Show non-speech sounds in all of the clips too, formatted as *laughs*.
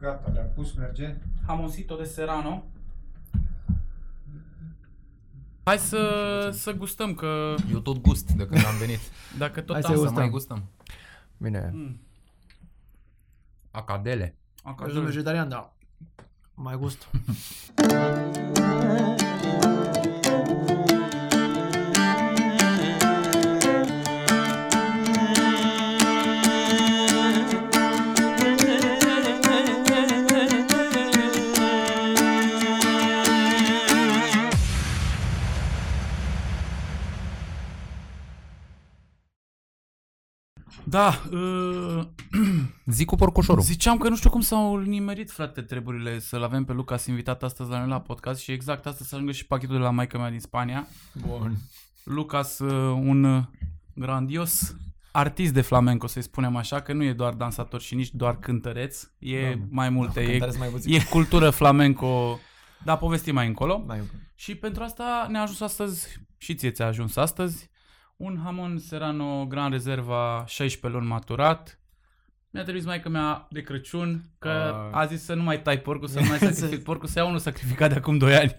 Gata, le-am pus, merge. Jamoncito de Serrano. Hai să, să gustăm, că Eu tot gust de când am venit. dacă tot Hai să am Să gustăm. mai gustăm. Bine. Mm, Acadele. Eu sunt acadul. vegetarian, dar mai gust. *laughs* Da, *clears throat* uh, Zic cu porcușorul. ziceam că nu știu cum s-au nimerit, frate, treburile să-l avem pe Lucas invitat astăzi la noi la podcast și exact asta să ajungă și pachetul de la maica mea din Spania. Bun. Lucas, uh, un uh, grandios artist de flamenco, să-i spunem așa, că nu e doar dansator și nici doar cântăreț, e Da, mai multe, e, Cântăreți mai puțin. e cultură flamenco, dar povestim mai încolo. Mai Și pentru asta ne-a ajuns astăzi, și ție ți-a ajuns astăzi, un hamon Serrano Gran Reserva 16 luni maturat. Mi-a trimis maică mea de Crăciun că Ah. a zis să nu mai tai porcul, să nu mai *laughs* sacrifici porcul, să ia unul sacrificat de acum 2 ani.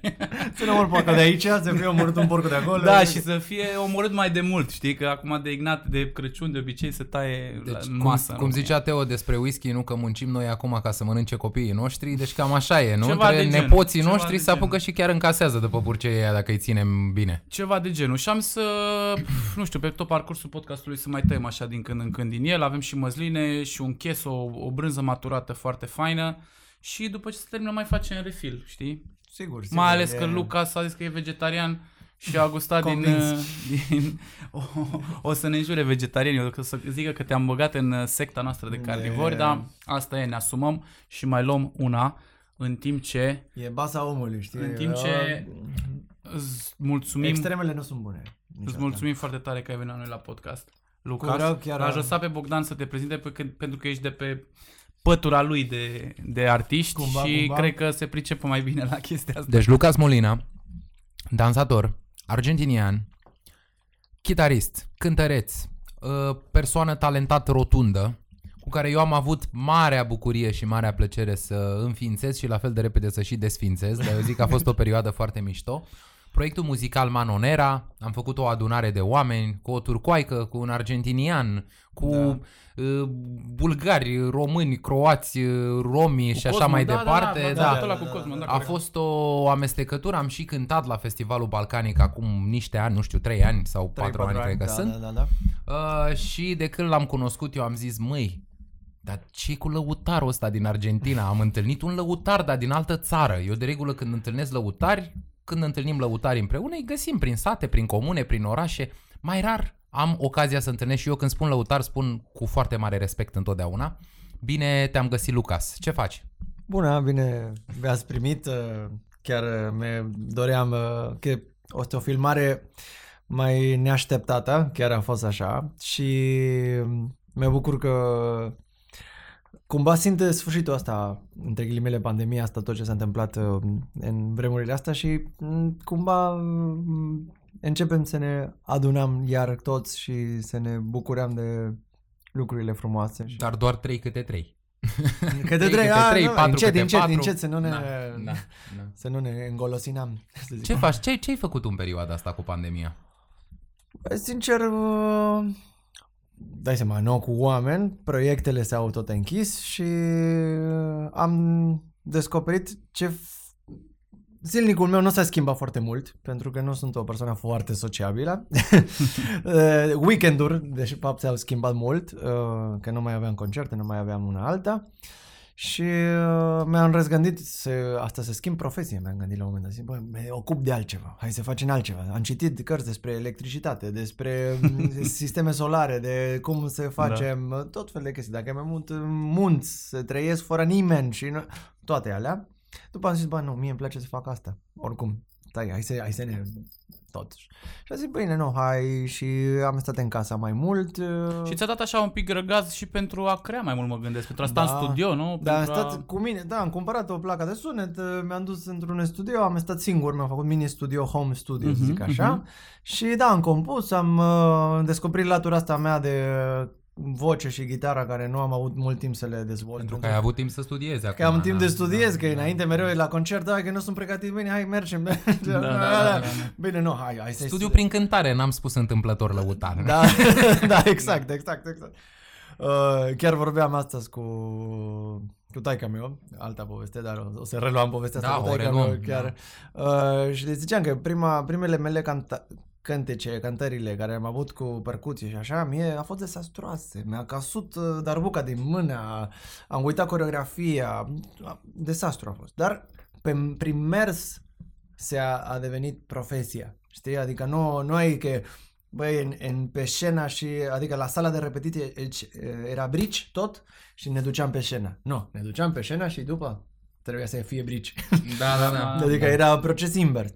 Să nu omor porcul de aici, să fie omorât un porc de acolo. da, și să fie omorât mai de mult, știi? Că acum de Ignat, de Crăciun, de obicei se taie Deci, la, în cum, masă. în cum România. zicea Teo despre whisky, nu că muncim noi acum ca să mănânce copiii noștri, deci cam așa e, nu? Ceva Între de genul, nepoții ceva noștri de se apucă genul. și chiar încasează după purceia aia dacă îi ținem bine. Ceva de genul. Și am să, pf, nu știu, pe tot parcursul podcastului să mai tăiem așa din când în când din el. Avem și măsline și un ches, o, o brânză maturată foarte faină. Și după ce se termină mai facem refill, știi? Sigur, sigur. mai ales e- că Lucas a zis că e vegetarian și a gustat din, Convins. uh, din *laughs* o, o să ne înjure vegetariani, o să zică că te-am băgat în uh, secta noastră de carnivori, E. dar asta e, ne asumăm și mai luăm una în timp ce E baza omului, știi? În timp ce îți mulțumim Extremele nu sunt bune. Îți mulțumim foarte tare că ai venit la noi la podcast. Lucas, Vreau chiar l-aș am- lăsa pe Bogdan să te prezinte pe, că- pentru că ești de pe pătura lui de, de artiști Cumva, și cumva. cred că se pricepe mai bine la chestia asta. Deci Lucas Molina, dansator, argentinian, chitarist, cântăreț, uh, persoană talentată rotundă, cu care eu am avut marea bucurie și marea plăcere să înființez și la fel de repede să și desfințez, dar eu zic că a fost o perioadă foarte mișto. Proiectul muzical Manonera, am făcut o adunare de oameni, cu o turcoaică, cu un argentinian, cu Da. uh, bulgari, români, croați, uh, romi și așa Cosmo, mai da, departe. Da, da, da. da, da, da, cu da, Cosmo, da. da, A corect. fost o amestecătură, am și cântat la Festivalul Balcanic acum niște ani, nu știu, 3 ani sau 4 ani cred că da, sunt. Da, da, da. Uh, și de când l-am cunoscut eu am zis, măi, dar ce cu lăutarul ăsta din Argentina? Am întâlnit un lăutar, dar din altă țară. Eu de regulă când întâlnesc lăutari, când întâlnim lăutari împreună, îi găsim prin sate, prin comune, prin orașe. Mai rar am ocazia să întâlnesc și eu când spun lăutar, spun cu foarte mare respect întotdeauna. Bine te-am găsit, Lucas. Ce faci? Bună, bine v-ați primit. uh, Chiar uh, me doream uh, că o să o filmare mai neașteptată, chiar a fost așa și um, mă bucur că cumva simt sfârșitul asta, între ghilimele, pandemia asta, tot ce s-a întâmplat uh, în vremurile astea și mm, cumva mm, începem să ne adunăm iar toți și să ne bucurăm de lucrurile frumoase. Și... Dar doar 3 câte 3. *laughs* Câte Trei trei, câte a, trei, nu, patru încet, câte încet, patru. încet, să nu ne, Da, da, da. să nu ne îngolosinăm. Să zic. Ce faci? Ce, ce ai făcut în perioada asta cu pandemia? Bă, Sincer, uh, dai seama, nou cu oameni, proiectele s-au tot închis și uh, am descoperit ce f- Zilnicul meu nu s-a schimbat foarte mult, pentru că nu sunt o persoană foarte sociabilă. *laughs* Uh, Weekenduri, deși fapt s-au schimbat mult, uh, că nu mai aveam concerte, nu mai aveam una alta. Și uh, mi-am răzgândit să, asta să schimb profesie, mi-am gândit la un moment dat. Zic, bă, me ocup de altceva, hai să facem altceva. Am citit cărți despre electricitate, despre mm, *laughs* sisteme solare, de cum să facem da. tot fel de chestii. Dacă mai mult în munți, să trăiesc fără nimeni și nu, toate alea. După am zis, bă, nu, mie îmi place să fac asta. Oricum, stai, hai să, hai să ne tot. Și a zis, bine, nu, hai și am stat în casa mai mult. uh, Și ți-a dat așa un pic răgaz și pentru a crea mai mult, mă gândesc, pentru a sta Da. în studio, nu? Da, am Pentru stat a... cu mine, da, am cumpărat o placă de sunet, uh, mi-am dus într-un studio, am stat singur, mi-am făcut mini studio, home studio, să Mhm, zic așa. mhm. Și da, am compus, am uh, descoperit latura asta mea de voce și gitara care nu am avut mult timp să le dezvolt. Pentru că ai avut timp să studiezi acum. Că am timp da, de studiez, da, că da. înainte mereu e la concert, da, că nu sunt pregătit, bine, hai, mergem. *laughs* Da, da, da, da, da. Bine, nu, hai, hai să Studiu prin cântare, n-am spus întâmplător lăutar. Da, *laughs* da, *laughs* exact, exact, exact. Uh, chiar vorbeam astăzi cu, cu taica meu, alta poveste, dar o, o să reluam povestea asta Da, cu o taica reluăm, meu chiar. Uh, și le ziceam că prima, primele mele canta, cântece, cântările care am avut cu percuție și așa, mie a fost desastruoase. Mi-a căsut uh, darbuca din mână, am uitat coreografia, dezastru a fost. Dar pe, prin mers se a, a devenit profesia. Știi? Adică nu, nu ai că Băi, în, în, pe scenă și, adică la sala de repetiție deci, era brici tot și ne duceam pe scenă. Nu, ne duceam pe scenă și după trebuia să fie brici. Da, da, da. *laughs* adică era proces invers.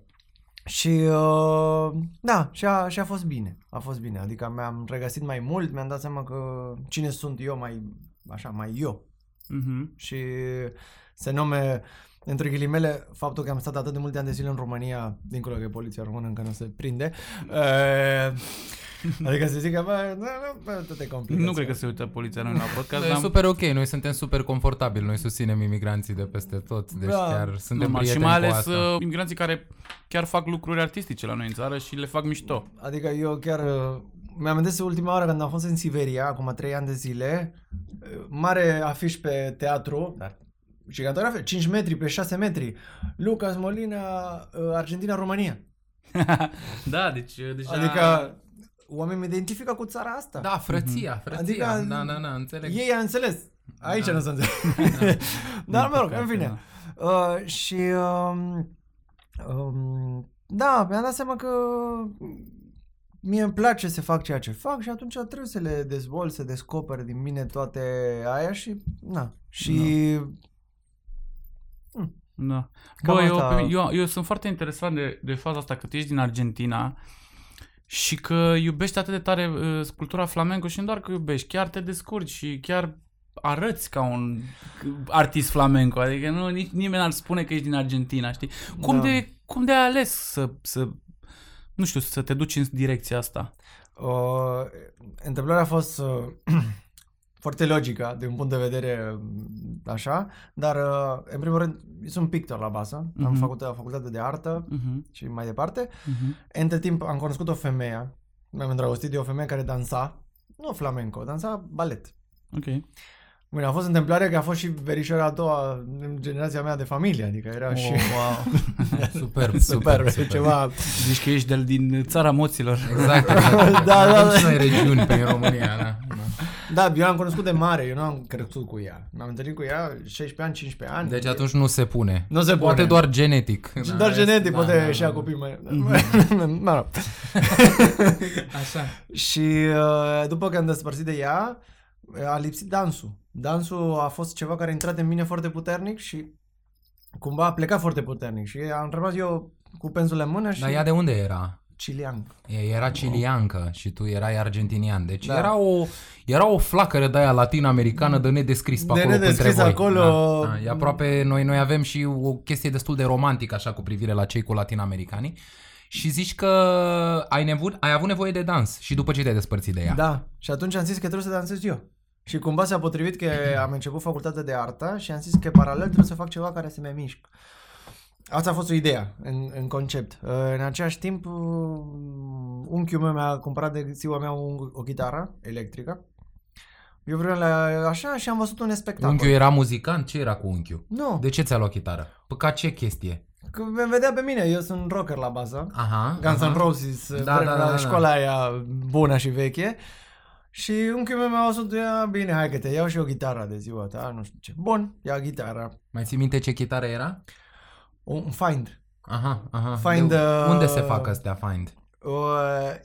Și uh, da, și a, și a fost bine. A fost bine. Adică mi-am regăsit mai mult, mi-am dat seama că cine sunt eu mai, așa, mai eu. Mhm. Și se nume, între ghilimele, faptul că am stat atât de multe ani de zile în România, dincolo că poliția română încă nu se prinde, uh, *laughs* adică să zică, bă, nu, nu, bă, toate complicații. Nu cred că se uită poliția noi la podcast, E dar super ok, noi suntem super confortabili, noi susținem imigranții de peste tot, deci Da. chiar suntem normal. Și prieteni mai cu ales asta. uh, imigranții care chiar fac lucruri artistice la noi în țară și le fac mișto. Adică eu chiar uh, mi-am amintesc ultima oară când am fost în Siberia, acum trei ani de zile, uh, mare afiș pe teatru, dar gigantografie, 5 metri pe 6 metri, Lucas Molina, uh, Argentina, România. *laughs* da, deci uh, deja... Adică oamenii mă identifică cu țara asta. Da, frăția, frăția, Adică da, da, da, înțeleg. Ei a înțeles. Aici Da. nu s-a înțeles. *laughs* Dar mă rog, în păcate, fine. Uh, și um, um, da, mi-am dat seama că mie îmi place să fac ceea ce fac și atunci trebuie să le dezvolt, să descoper din mine toate aia și na. Și Da. Cam Bă, eu, asta- pe mine- eu, eu sunt foarte interesat de, de faza asta că tu ești din Argentina și că iubești atât de tare uh, cultura flamenco și nu doar că iubești, chiar te descurci și chiar arăți ca un artist flamenco, adică nu, nici, nimeni n-ar spune că ești din Argentina, știi? Cum, Da. de, cum de ai ales să, să, nu știu, să te duci în direcția asta? uh, întâmplarea a fost uh, *clears throat* foarte logică din un punct de vedere um, așa, dar uh, în primul rând sunt pictor la bază, am Mhm. făcut uh, facultate de artă Uh-huh. și mai departe. Uh-huh. Între timp am cunoscut o femeie, mi-am îndrăgostit de o femeie care dansa, nu flamenco, dansa balet. Ok. Bine, a fost întâmplarea că a fost și verișoara a doua în generația mea de familie, adică era Oh, și wow. *laughs* superb, super, super, super. ceva... Zici că ești de, din țara moților. Exact, *laughs* exact. Da, da, Avem da. și noi regiuni pe România, da. da. Da, eu am cunoscut de mare, eu nu am crescut cu ea. M-am întâlnit cu ea 16 ani, 15 ani. Deci atunci nu se pune. Nu se Poate pune. doar genetic. Și Da, doar este- genetic da, poate da, și da. a copii mai... Mhm. *laughs* mă rog. Așa. Și uh, după că am despărțit de ea, a lipsit dansul. Dansul a fost ceva care a intrat în mine foarte puternic și cumva a plecat foarte puternic. Și am rămas eu cu penzul în mână și... Dar ea de unde era? Cilian. Ea era ciliancă și tu erai argentinian. Deci Da. era, o, era o flacără de aia latin-americană de nedescris pe De acolo nedescris între voi. acolo. Da, da. E aproape, noi, noi avem și o chestie destul de romantică așa cu privire la cei cu latino-americanii. Și zici că ai, nevo- ai avut nevoie de dans și după ce te-ai despărțit de ea. Da. Și atunci am zis că trebuie să dansez eu. Și cumva s-a potrivit că am început facultatea de artă și am zis că paralel trebuie să fac ceva care să mă mișc. Asta a fost o idee în, în concept. Uh, În același timp, uh, unchiul meu mi-a cumpărat de ziua mea un, o chitară electrică. Eu vreau la așa și am văzut un spectacol. Unchiul era muzicant? Ce era cu unchiul? Nu, De ce ți-a luat chitară? Păi ca ce chestie? că mă vedea pe mine, eu sunt rocker la bază. Aha. Guns aha. N' Roses, Da, da, da, la da, da. școala aia bună și veche. Și unchiul meu mi-a auzit, ia, bine, hai că te iau și o chitară de ziua ta, nu știu ce. Bun, ia gitara. Mai ții minte ce chitară era? Un Find. Aha, aha. Find, De, uh, unde se fac astea Find? Uh,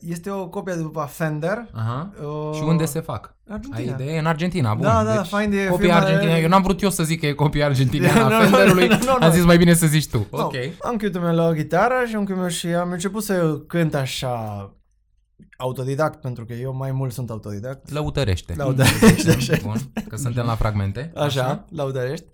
Este o copie de după Fender. Aha. Uh, Și unde se fac? În Ai Argentina. idee? În Argentina, bun. Da, da, deci, Find e copia firma- argentina. Eu n-am vrut eu să zic că e copia argentina Nu, a *laughs* nu, Fenderului. nu, nu, nu. Am zis mai bine să zici tu. No, Ok. Unchiul meu la o chitară și unchiul meu și am început să cânt așa autodidact, pentru că eu mai mult sunt autodidact. Lăutărește. Laudărești, așa. Bun, că suntem la fragmente. Așa, laudărești.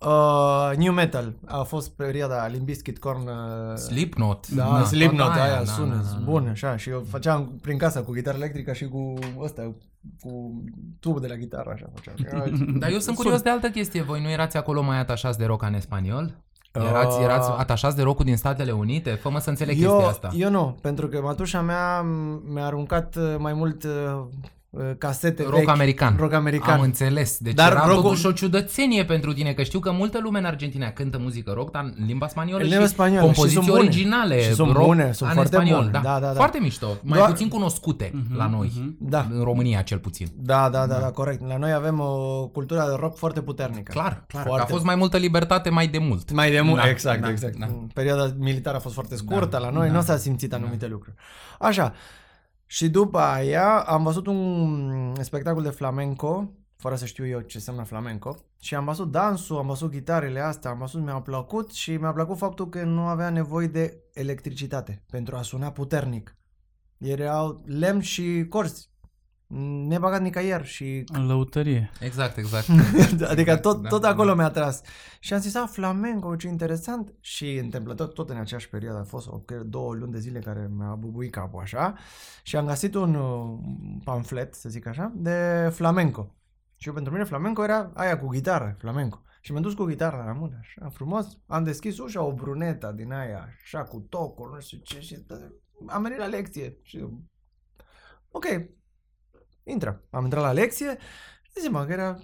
Uh, New Metal a fost perioada Limp Bizkit, Korn... Uh, Slipknot. da, Na, Slipknot, toată aia, da, sună, da, da, da. bun, așa, și eu făceam prin casa cu gitară electrică și cu ăsta, cu tubul de la gitară, așa făceam. *laughs* Dar eu sunt Sun. curios de altă chestie. Voi nu erați acolo mai atașați de rock în spaniol? Uh, Erați, erați atașați de rock din Statele Unite? Fă-mă să înțeleg chestia eu, asta. eu nu, pentru că mătușa mea m- mi-a aruncat uh, mai mult uh, uh, casete Rock vechi. american. Rock american. Am înțeles. Deci Dar Dar era rock-ul- totuși o ciudățenie pentru tine, că știu că multă lume în Argentina cântă muzică rock, dar în limba spaniolă În limba și spaniolă, compoziții și sunt bune. originale. Și sunt rock bune, sunt în foarte spaniol, bune. Da. Da, da, da. Foarte mișto. Mai Doar- puțin cunoscute la noi. Da. În România cel puțin. Da, da, da, da, corect. La noi avem o cultură de rock foarte puternică. Clar, clar. Că Foarte. a fost mai multă libertate mai de mult. Mai de mult, Da, exact, da, exact. da. Perioada militară a fost foarte scurtă Da, la noi, da. nu s-a simțit anumite lucruri. Așa. Și după aia am văzut un spectacol de flamenco, fără să știu eu ce înseamnă flamenco, și am văzut dansul, am văzut chitarele astea, am văzut, mi-a plăcut și mi-a plăcut faptul că nu avea nevoie de electricitate pentru a suna puternic. Erau lemn și corzi, nebagat nicăieri și În lăutărie. Exact, exact. *laughs* adică tot, Da, tot da. acolo mi-a tras. Și am zis, a, flamenco, ce interesant. Și întâmplător, tot în aceeași perioadă, a fost o, cred, două luni de zile care mi-a bubuit capul așa. Și am găsit un uh, pamflet, să zic așa, de flamenco. Și eu, pentru mine flamenco era aia cu gitară, flamenco. Și m-am dus cu gitara la mână, așa, frumos. Am deschis ușa, o brunetă din aia, așa, cu tocul, nu știu ce, și am venit la lecție. Și eu, ok, intră. Am intrat la lecție Zi mă, că era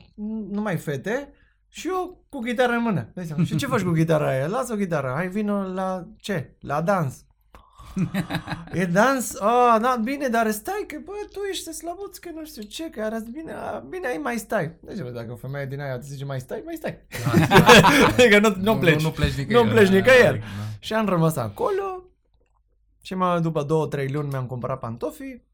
numai fete și eu cu chitară în mână. Dai seama, și ce faci cu chitara aia? Lasă o chitară, hai vino la ce? La dans. *laughs* e dans? Ah, da, bine, dar stai că bă, tu ești slăbuț, că nu știu ce, că arăți bine, a, bine, ai mai stai. Deci, bă, dacă o femeie din aia te zice mai stai, mai stai. *laughs* adică nu, nu, pleci. Nu, nu pleci nicăieri. Nu pleci Da, nicăieri. da. Și am rămas acolo și mă, după două, trei luni mi-am cumpărat pantofii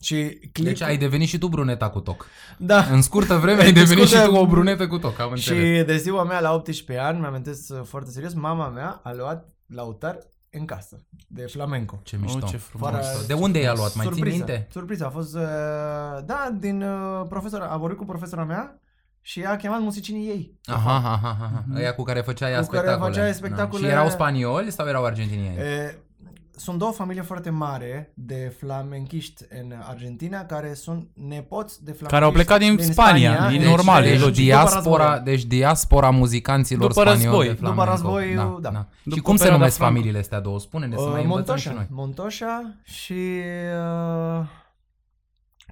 și click... Deci ai devenit și tu bruneta cu toc. Da. În scurtă vreme ai *laughs* În devenit scurtă- și tu o brunetă cu toc, am înțeles. Și de ziua mea la 18 ani, mi-am foarte serios, mama mea a luat lautar în casă, de flamenco. Ce mișto. Oh, ce frumos. Fără- De unde i-a luat? Mai ții Surpriză, minte? Surpriză, a fost, uh, da, din uh, profesora, a vorbit cu profesora mea și a chemat musicienii ei. Aha, aha, aha, aha. Aia cu care făcea ea Cu care spectacole. făcea ea Da. spectacole- Și erau spanioli sau erau argentinieni? E, sunt două familii foarte mari de flamenchiști în Argentina care sunt nepoți de flamenchiști Care au plecat din Spania, e deci- normal, e deci logic. după diaspora, război. deci diaspora muzicanților După spanioli război. de După flamenco. război, da. Și După cum se perioada numesc Franco. familiile astea două? Spune-ne să Uh, mai învățăm și Montoșa, noi. Montoșa și... Uh,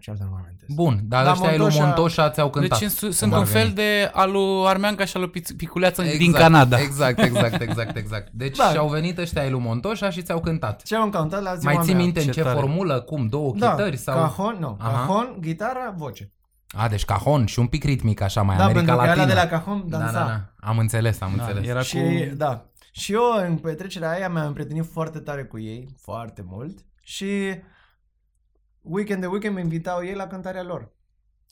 ce altă nu mai amintesc. Bun, dar Da, ăștia ai lui Montoșa- Montoșa ți-au cântat. Deci sunt, cum sunt ar un veni. fel de al lui Armeanca și al lui Piț- Piculeață exact, din Canada. Exact, exact, exact, exact. *laughs* Deci Da. și-au venit ăștia ai lui Montoșa și ți-au cântat. Ce am cântat la ziua Mai ții mea? minte în Ce ce tare. formulă? Cum? Două Da, chitări? Sau... cajon, nu, Aha. cajon, gitară, voce. A, deci cajon și un pic ritmic așa mai da, America pentru că Latină. ăla de la cajon da, dansa. da, da. Am înțeles, am Da, înțeles. era Și, cu... da. Și eu în petrecerea aia mi-am împrietenit foarte tare cu ei, foarte mult. Și weekend de weekend mă invitau ei la cântarea lor.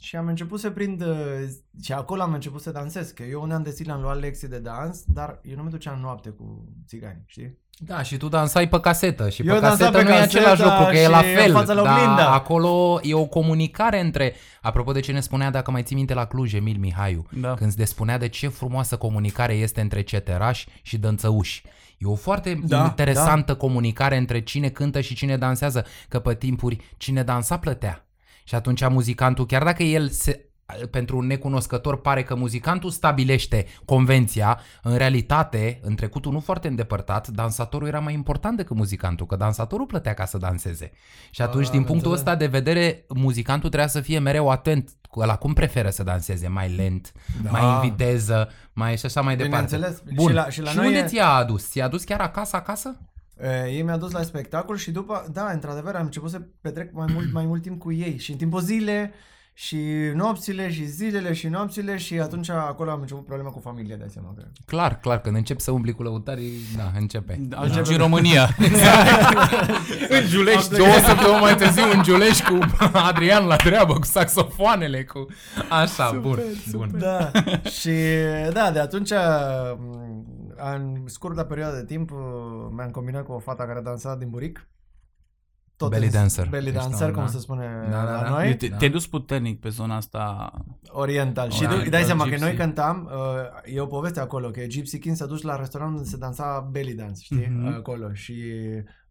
Și am început să prind, uh, și acolo am început să dansez, că eu un an de zile am luat lecții de dans, dar eu nu mă duceam noapte cu țigani, știi? Da, și tu dansai pe casetă și Eu pe dansam casetă pe nu e casetă același lucru, că e la și în fel. fața la dar oglindă. acolo e o comunicare între, apropo de ce ne spunea, dacă mai ții minte la Cluj, Emil Mihaiu, Da. când ne spunea de ce frumoasă comunicare este între ceterași și dănțăuși. E o foarte Da, interesantă comunicare între cine cântă și cine dansează, că pe timpuri cine dansa plătea. Și atunci muzicantul, chiar dacă el se, pentru un necunoscător pare că muzicantul stabilește convenția, în realitate, în trecutul nu foarte îndepărtat, dansatorul era mai important decât muzicantul, că dansatorul plătea ca să danseze. Și atunci, Ah, din am punctul înțeles. ăsta de vedere, muzicantul trebuia să fie mereu atent cu la cum preferă să danseze, mai lent, Da. mai în viteză, mai și așa mai departe. Bineînțeles. Bun. Și la- și la și noi unde e- ți-a adus? Ți-a adus chiar acasă, acasă? E, ei mi-a dus la spectacol și după, da, într-adevăr, am început să petrec mai mult, mai mult timp cu ei și în timpul zile și nopțile și zilele și nopțile și atunci acolo am început problema cu familia, de seama. Că... Clar, clar, când începi să umbli cu lăutarii, da, începe. Ajungi în România. *laughs* În Giulești, două săptămâni mai târziu în Giulești cu Adrian la treabă, cu saxofoanele, cu... Așa, bun, bun. Da, și da, de atunci, m, în scurtă perioadă de timp, m-am combinat cu o fată care dansa din buric tot Belly în- dancer. Belly Ești dancer, un, cum da. se spune Da, da, la da. noi. Te, Da. te-ai dus puternic pe zona asta. Oriental. Și Oriental, tu, îi dai seama că gypsy. noi cântam, uh, e o poveste acolo, că Gypsy King s-a dus la restaurant unde se dansa belly dance, știi, Mhm. acolo. Și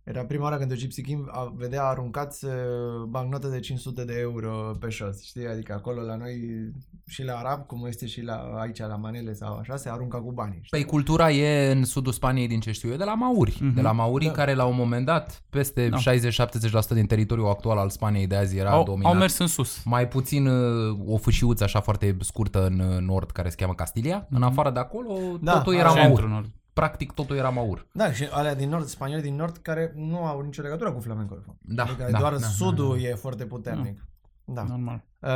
era prima oară când Gypsy King a, vedea aruncați uh, bancnote de 500 de euro pe șos, știi? Adică acolo la noi și la arab, cum este și la aici la manele sau așa, se arunca cu banii. Știi? Păi cultura e în sudul Spaniei, din ce știu eu, de la mauri. Mhm. De la mauri Da. care la un moment dat, peste Da. 60-70% din teritoriul actual al Spaniei de azi era Au, dominat. au mers în sus. Mai puțin uh, o fâșiuță așa foarte scurtă în uh, nord care se cheamă Castilia. În afară de acolo Da, totul era așa. Maur. Centru nord. Practic totul era maur. Da, și alea din nord, spanioli din nord, care nu au nicio legătură cu flamenco. de fapt. Da, adică da, doar da, sudul e foarte puternic. Da. Normal. Uh,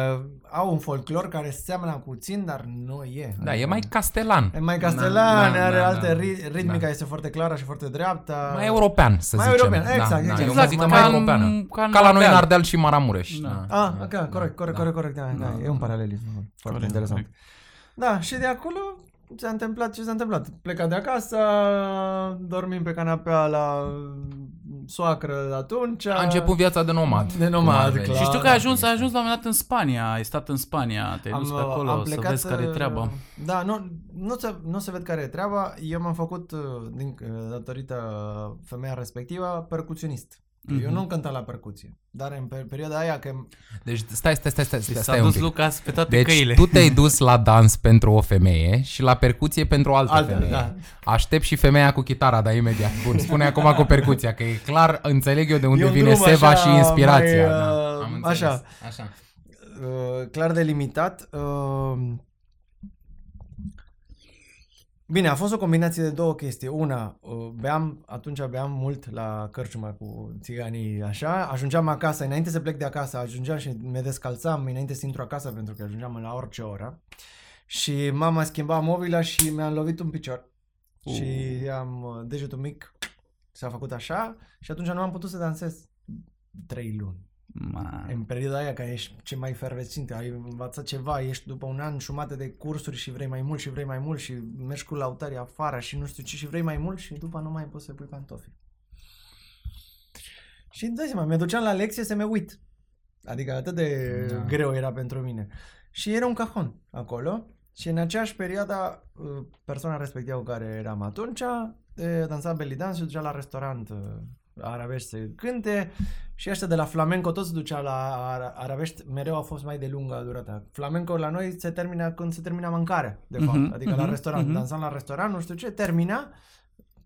au un folclor care seamănă puțin, dar nu e. Da, Adică- e mai castelan. E mai castelan, Da, da, are da, alte da. ri- ritmica Da. este foarte clară și foarte dreaptă. Mai european, să Mai zicem. european, exact, da, exact. Da, e o Exact, muzică mai mai în- europeană. ca în Ca la noi în Ardeal. Ardeal și Maramureș. Da. Ah, da, ok, da, corect, corect, da. corect, corect, da, da, Da, e un da. paralelism foarte Corect, interesant. corect. Da, și de acolo s-a întâmplat ce s-a întâmplat. Plecat de acasă, dormim pe canapea la soacră atunci. A început viața de nomad. De nomad, Cum ar veni. clar. Și știu că ai ajuns, ai ajuns la un moment dat în Spania, ai stat în Spania, te-ai dus pe acolo să vezi care e treaba. uh, Da, nu, nu, se, nu se ved care e treaba. Eu m-am făcut, uh, din, uh, datorită femeia respectivă, percuționist. Mhm. Eu nu cântam la percuție, dar în per- perioada aia că Deci stai, stai, stai, stai, Deci stai, s-a stai un dus pic. Lucas pe toate Deci căile. tu te-ai dus la dans pentru o femeie și la percuție pentru o altă Altele, femeie. da. Aștept și femeia cu chitara, dar imediat. Bun, spune acum cu percuția, că e clar, înțeleg eu de unde E un vine drum seva așa și inspirația. mai, da, uh, am înțeles. așa. așa. uh, clar delimitat. Uh, Bine, a fost o combinație de două chestii. Una, uh, beam, atunci beam mult la cărciuma cu țiganii, așa. Ajungeam acasă, înainte să plec de acasă, ajungeam și me descalțam înainte să intru acasă, pentru că ajungeam la orice oră. Și mama schimba mobila și mi-a lovit un picior. Uh. Și am uh, degetul mic, s-a făcut așa și atunci nu am putut să dansez trei luni. Ma. În perioada aia, care ești ce mai fervescint, ai învățat ceva, ești după un an jumate de cursuri și vrei mai mult și vrei mai mult și mergi cu lautarii afară și nu știu ce și vrei mai mult și după nu mai poți să pui pantofi. Și dai seama, mi duceam la lecție să mă uit. Adică atât de Da. da. greu era pentru mine. Și era un cajon acolo și în aceeași perioadă uh, persoana respectivă cu care eram atunci eh, dansa belly dance și ducea la restaurant uh, arabești să cânte și ăștia de la flamenco toți se ducea la ara- arabești, mereu a fost mai de lungă durata. Flamenco la noi se termina când se termina mâncarea, de fapt. Mhm, Adică la mhm, restaurant, mhm. dansam la restaurant, nu știu ce, termina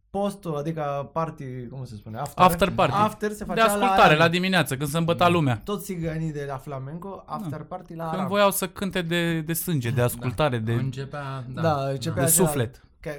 postul, adică party, cum se spune? After, After party. After se De facea ascultare, la, la dimineață, când se îmbăta lumea. Toți țiganii de la flamenco, after party la Când arab. voiau să cânte de, de sânge, de ascultare, de, Începea, da. Da, începea de acela- suflet. Că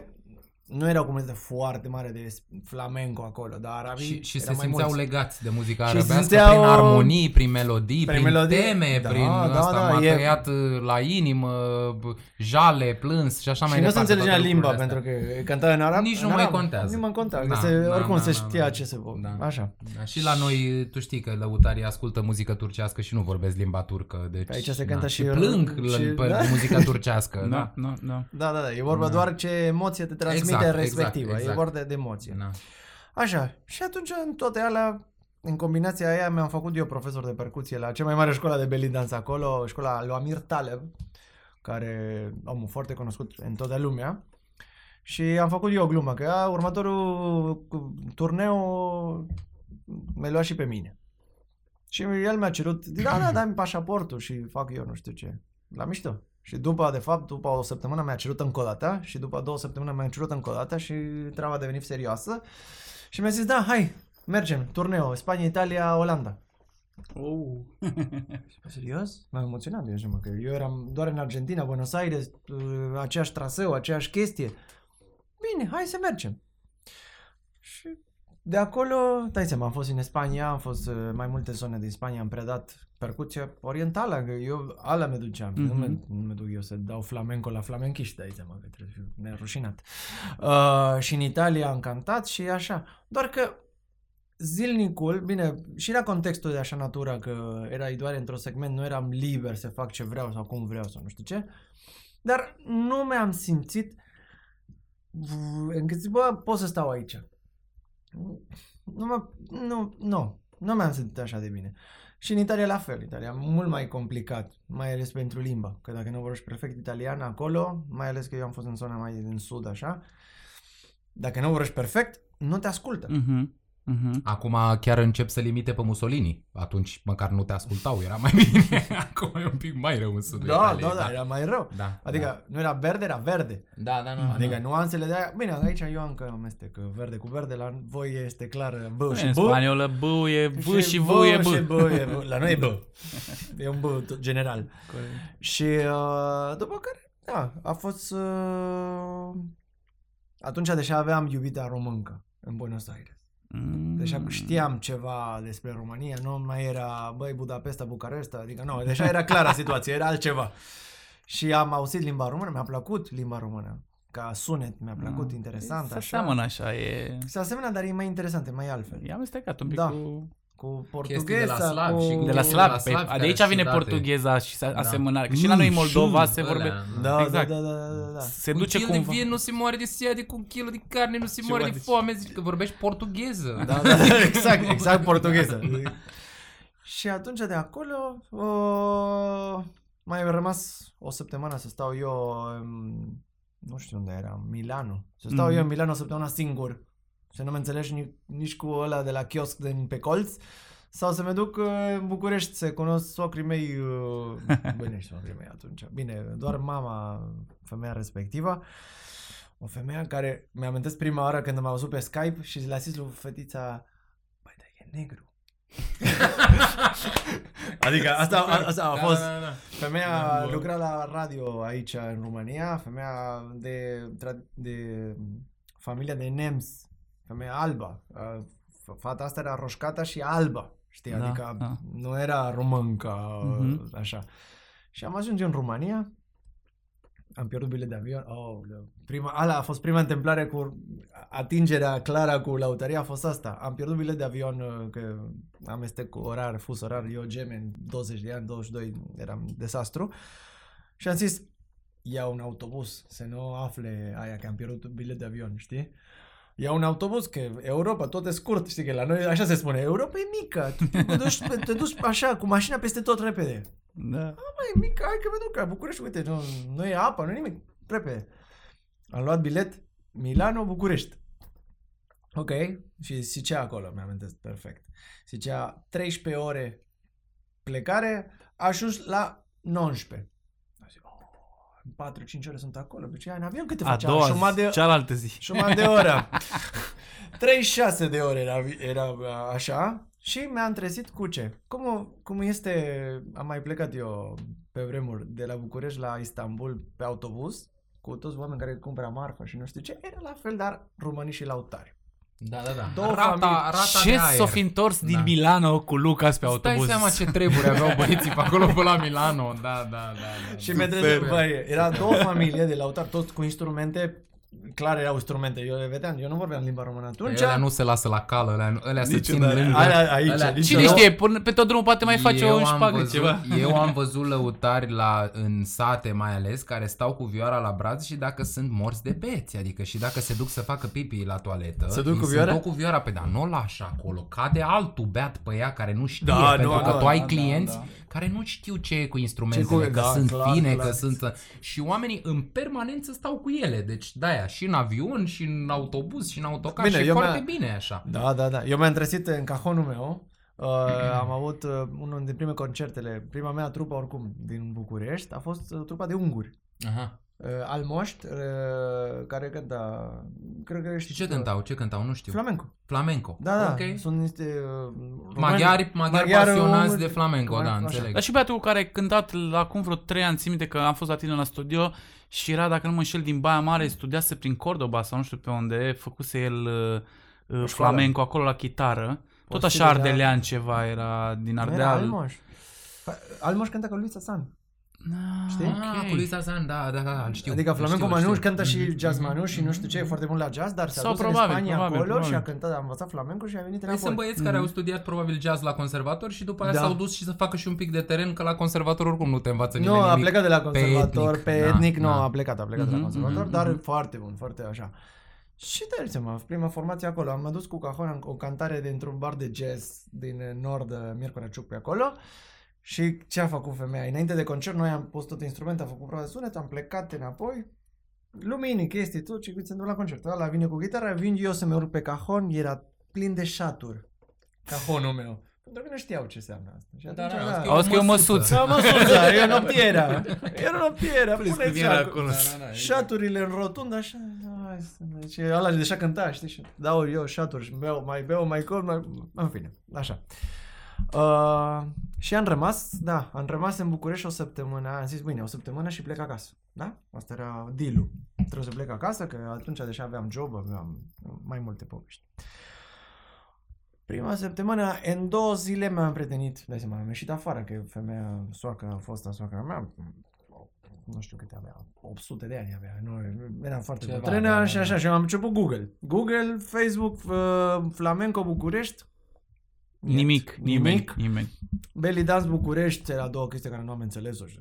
nu era o comunitate foarte mare de flamenco acolo, dar arabii Și, și erau se mai simțeau mulți. legați de muzica Și arabească simțeau- prin armonii, prin melodii, Prin prin, melodii, teme, da, prin da, asta, da, m-a e- tăiat uh, la inimă, b- jale, plâns și așa mai și nu se departe. înțelegea toate limba, lucrurile pentru că cânta în arab. Nici nu în mai arab. contează. Nu mai contează, Da, că se, da, oricum da, se da, știa da. ce se vor. Da. Așa. Da, și la noi, tu știi că lăutarii ascultă muzică turcească și nu vorbesc limba turcă. Deci, Aici se da, cântă și și- plâng și- și, pe da. *laughs* muzica turcească. Da, da. da, da. Da, da, da. E vorba Da. doar ce emoție te transmite Exact, respectivă. exact, E exact. vorba de, de emoție. Da. Așa. Și atunci, în toate alea, în combinația aia, mi-am făcut eu profesor de percuție la cea mai mare școală de belly dance acolo, școala lui Amir Taleb, care omul foarte cunoscut în toată lumea. Și am făcut eu o glumă, că a, următorul cu- turneu mi-a luat și pe mine. Și el mi-a cerut, da, da, dai-mi pașaportul și fac eu nu știu ce. La mișto. Și după, de fapt, după o săptămână mi-a cerut încă o dată și după două săptămâni mi-a cerut încă o dată și treaba a devenit serioasă. Și mi-a zis, da, hai, mergem, turneu, Spania, Italia, Olanda. Oh. *laughs* Serios? M-am emoționat, eu, mă, că eu eram doar în Argentina, Buenos Aires, uh, aceeași traseu, aceeași chestie. Bine, hai să mergem. Și de acolo, dai seama, am fost în Spania, am fost uh, mai multe zone din Spania, am predat percuție orientală, că eu ala me duceam, mm-hmm. nu, mă, Mhm. nu mă duc eu să dau flamenco la flamenchiști, dai seama că trebuie să fiu nerușinat. Uh, și în Italia am cantat și așa, doar că zilnicul, bine, și era contextul de așa natură că erai doar într-un segment, nu eram liber să fac ce vreau sau cum vreau sau nu știu ce, dar nu mi-am simțit v- încât zic, bă, pot să stau aici. Nu, mă, nu, nu. nu mi-am simțit așa de bine. Și în Italia la fel, Italia mult mai complicat, mai ales pentru limba, că dacă nu vorbești perfect italian acolo, mai ales că eu am fost în zona mai din sud așa, dacă nu vorbești perfect, nu te ascultă. Mhm. Mhm. Acum chiar încep să limite pe Mussolini. Atunci măcar nu te ascultau, era mai *laughs* bine. Acum e un pic mai rău în sudul Da, Italiei, da, da, era mai rău. da. Adică nu era verde, era verde. Da, da, nu. Adică nuanțele de aia... Bine, aici eu încă amestec verde cu verde, la voi este clar B și În B. spaniolă B e B și V e B. Și B e B. La noi e B. *laughs* E un B tot general. Și uh, după care, da, a fost... Uh, atunci deja aveam iubita româncă în Buenos Aires. Mm. Deja știam ceva despre România, nu mai era, băi, Budapesta, Bucaresta, adică nu, deja era clară situația, era altceva. Și am auzit limba română, mi-a plăcut limba română. Ca sunet, mi-a plăcut, Ah. interesant, Se așa. seamănă așa, e... Se asemenea, dar e mai interesant, e mai altfel. E amestecat un pic Da. cu... Cu Chestii de la portugheza, slav cu... și cu- De la de slab, la pe, slavi de care aici sunt vine ciudate. portugheza și Da. asemănare. Că și la noi în Moldova se Alea, vorbe... Da, Exact. da, da, da, da, da. Se un duce kil cumva... de vin nu se moare de sete, cu un kilo de carne nu se Ce moare mă de zici? foame, zici că vorbești portugheză. Da, da, *laughs* exact, exact portugheză. și atunci de acolo uh, mai a rămas o săptămână să stau eu, um, nu știu unde era, Milano. Să stau Mhm. eu în Milano o săptămână singur. Să nu mă înțelegi nici, nici cu ăla de la kiosc din pe colț. Sau să mă duc uh, în București să cunosc socrii mei, uh, *laughs* bine, și socrii mei atunci. Bine, doar mama, femeia respectivă. O femeie care mi-am amintesc prima oară când m-a auzit pe Skype și le-a zis lui fetița, băi, dar e negru. *laughs* adică asta, a, asta a fost. Da, da, da. Femeia Da, bă. lucra la radio aici în România, femeia de, tra- de familia de Nems, femeia albă. Uh, f- Fata asta era roșcată și albă, știi, Da, adică da. nu era româncă, Mhm. așa. Și am ajuns în România, am pierdut bilet de avion. Oh, prima, ala a fost prima întâmplare cu atingerea clară cu lautaria a fost asta. Am pierdut bilet de avion uh, că amestec cu orar, fus orar, eu gemen, 20 de ani, 22, eram dezastru. Și am zis, ia un autobuz, să nu afle aia că am pierdut bilet de avion, știi? Ia un autobuz, că Europa tot e scurt, știi că la noi așa se spune, Europa e mică, tu te duci, te duci așa, cu mașina peste tot repede. Da. Mai e mică, hai că mă duc la București, uite, nu, nu e apă, nu e nimic, repede. Am luat bilet Milano, București. Ok, și zicea acolo, mi-am amintesc perfect. Zicea 13 ore plecare, a ajuns la 19. Am zis, oh, în 4-5 ore sunt acolo, deci în avion câte A facea? doua Jumătate zi, de, cealaltă zi. jumătate de oră. *laughs* 36 de ore era, era așa și mi-am trezit cu ce? Cum, cum este, am mai plecat eu pe vremuri de la București la Istanbul pe autobuz cu toți oameni care cumpără marfă și nu știu ce, era la fel, dar românii și lautari. Da, da, da. Două rata, familii. rata Ce de aer. s-o fi întors din Da. Milano cu Lucas pe Stai autobuz? seama ce treburi aveau *laughs* băieții pe acolo pe la Milano. Da, da, da. da. Și mi băi, era două familii de lautari, toți cu instrumente, clar erau instrumente, eu le vedeam, eu nu vorbeam limba română atunci. Alea nu se lasă la cală, alea, alea se țin Niciodată. lângă. Alea aici, Alea- nici- Cine Eu- știe, până pe tot drumul poate mai face Eu o am șpagă văzut, ceva. *laughs* Eu am văzut lăutari la, în sate mai ales care stau cu vioara la braț și dacă sunt morți de beți, adică și dacă se duc să facă pipi la toaletă, Se duc îi cu sunt vioara? tot cu vioara, pe dar nu o lași acolo, cade altul beat pe ea care nu știe, Da, pentru nu, că nu, tu ai da, clienți da, da. Care nu știu ce e cu instrumentele, Ce cu- că da, sunt clar, fine, clar. că sunt... Și oamenii în permanență stau cu ele, deci de-aia și în avion, și în autobuz, și în autocar, Bine, și e eu foarte mi-a- bine așa. Da, da, da. Eu mi-am trezit în cajonul meu. Uh, *clears throat* am avut uh, unul din prime concertele, prima mea trupă oricum din București, a fost uh, trupa de unguri. Aha. Uh, Almoști, uh, care cânta, cred că Și ce cântau? Ce cântau? Nu știu. Flamenco. Flamenco. Da, da, Ok. sunt niște uh, români- Maghiari, maghiari maghiari pasionați unguri- de flamenco, da, așa. înțeleg. Dar și băiatul cu care ai cântat la acum vreo 3 ani, țin minte că am fost la tine la studio și era, dacă nu mă înșel, din Baia Mare, studiase prin Cordoba sau nu știu pe unde, făcuse el uh, uh, flamenco acolo la chitară. Tot Posibil, așa da. ardelean ceva era din Nu Era Ardeal. Almoș. Pa- Almoș cânta cu lui Sasan. Știi? Ah, cu Luisa Zan, da, da, da, îl știu. Adică îl flamenco știu, îl Manuș știu. cântă și Mhm, jazz mhm. Manuș și nu știu ce, e foarte mult la jazz, dar s-a Sau dus probabil, în Spania probabil, acolo probabil. și a cântat, a învățat flamenco și a venit Păi înapoi. sunt băieți care au studiat probabil jazz la conservator și după aia Da. s-au dus și să facă și un pic de teren, că la conservator oricum nu te învață Nu, nimeni a nimic. plecat de la conservator, etnic, pe da, etnic, nu, da. a plecat, a plecat de la Mhm, conservator, mhm, dar mhm. foarte bun, foarte așa. Și dai seama, prima formație acolo. Am adus cu cajon o cantare dintr-un bar de jazz din nord, Miercurea Ciuc pe acolo. Și ce a făcut femeia? Înainte de concert, noi am pus tot instrumentul, am făcut prova de sunet, am plecat înapoi, lumini, chestii, tot ce se întâmplă la concert. Ăla vine cu gitara, vin eu să mă urc pe cajon, era plin de șaturi. Cajonul meu. Pentru că nu știau ce înseamnă asta. Și Da, atunci, da, da, eu Auzi că e o măsuță. măsuță. da, măsuța, e o *laughs* noptiera. E o noptiera, Puneți puneți cât era acolo. acolo. Da, da, da, Șaturile în rotundă, așa, hai să mergi. Și ăla deja cânta, știi, și dau eu șaturi și beau, mai beau, mai col, mai... În fine, așa. Uh, și am rămas, da, am rămas în București o săptămână, am zis, bine, o săptămână și plec acasă, da? Asta era deal Trebuie să plec acasă, că atunci deja aveam job, aveam mai multe povești. Prima săptămână, în două zile mi-am prietenit, dai seama, am ieșit afară, că femeia, soaca, a fost a soacra mea, nu știu câte avea, 800 de ani avea, nu, era foarte Ceva, bătrână da, da, și da. așa, și am început Google. Google, Facebook, uh, Flamenco București, Nimic, nimeni, Nimic. nimeni. Belly Dance București, era două chestii care nu am înțeles-o și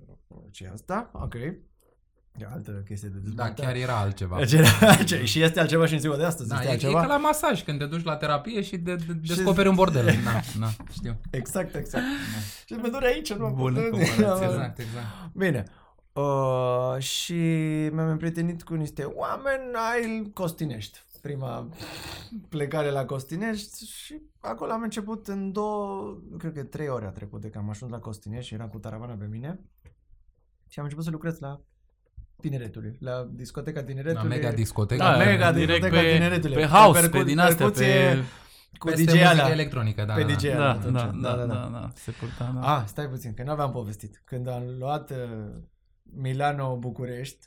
ce e asta, ok. E altă chestie de Da, dezvoltare. chiar era altceva. Deci era- *laughs* ce- și este altceva și în ziua de astăzi, Da, este e, e altceva. ca la masaj, când te duci la terapie și de, de, descoperi un bordel. *laughs* Da, da, știu. Exact, exact. și mă dure aici, nu Bună pot- comparație, Exact, exact. Bine. Uh, și mi-am împrietenit cu niște oameni ai Costinești. Prima plecare la Costinești și acolo am început în două, cred că trei ore a trecut de că am ajuns la Costinești și era cu taravana pe mine. Și am început să lucrez la Tineretului, la discoteca La Tineretului. mega discotecă. Da, mega direct discoteca pe, tineretului. pe house, Pe pe, percu- din astea, percuție pe... cu Peste DJ muzică ala. electronică, da. Pe da, DJ da. Da, atunci, da, da, da, da, da, se purta, da. Ah, stai puțin, că nu aveam povestit. Când am luat uh, Milano-București,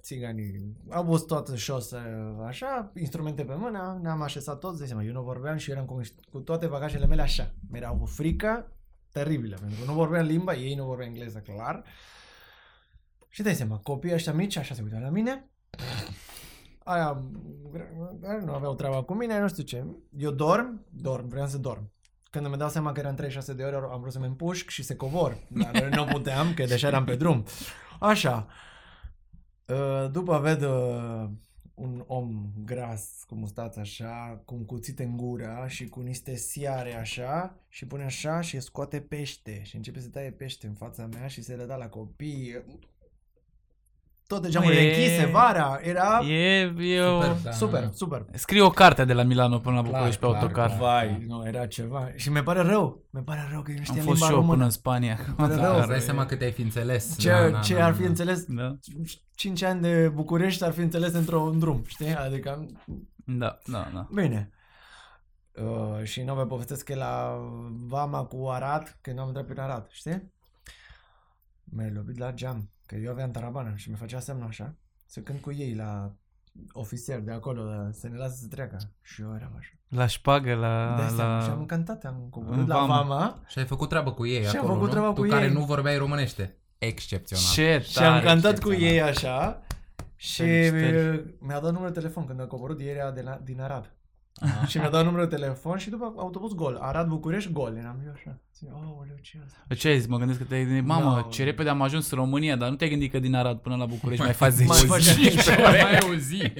țiganii au pus toată șosă așa, instrumente pe mână, ne-am așezat toți, de seama, eu nu vorbeam și eram cu, cu toate bagajele mele așa. Mi-era o frică teribilă, pentru că nu vorbeam limba, ei nu vorbeau engleză, clar. Și dai seama, copiii ăștia mici așa se uitau la mine, aia nu aveau treaba cu mine, nu știu ce. Eu dorm, dorm, vreau să dorm. Când îmi dau seama că eram 36 de ore, am vrut să mă împușc și să covor. Dar nu puteam, că deja eram pe drum. Așa. Uh, După ved uh, un om gras cu mustață așa, cu un cuțit în gură și cu niște siare așa și pune așa și scoate pește și începe să taie pește în fața mea și se le da la copii. Toate geamurile E- închise, vara, era E, e o... Super, da. super, super. Scrie o carte de la Milano până la Clar, București pe clar, autocar. clar. Vai, nu, era ceva. Și mi pare rău. Mi pare rău că eu nu Am știam fost limba și eu română. până în Spania. pare Da, rău. îți dai seama cât ai fi înțeles. Ce, Da, da, ce da, ar fi da. înțeles Da, 5 ani de București ar fi înțeles într-un drum, știi? Adică, da, da, da. bine. Uh, și nu vă povestesc că la Vama cu Arad, când am intrat prin Arad, știi? Mi-a lovit la geam, că eu aveam tarabană și mi făcea semnul așa, să cânt cu ei la ofițer de acolo, să ne lasă să treacă. Și eu eram așa. La șpagă, la... Dai seama, și am la... cântat, am în coborât la Vama. Vama Și ai făcut treabă cu ei Și am acolo, făcut nu? treaba tu cu care ei. nu vorbeai românește. Excepțional. Ce Și am tare. cantat cu excepțional. ei așa și Felicitări. mi- mi-a dat numărul de telefon când a coborât ieri de la, din Arad. Aha. și mi-a dat numărul de telefon și după autobuz gol. Arad, București, gol. Eram eu așa. Zic, Aoleu, ce e asta? Ce ai zis? Mă gândesc că te-ai gândit, mamă, Da. ce repede am ajuns în România, dar nu te-ai gândit că din Arad până la București mai faci 10 mai zi. faci 15 ore. *laughs* Mai o zi.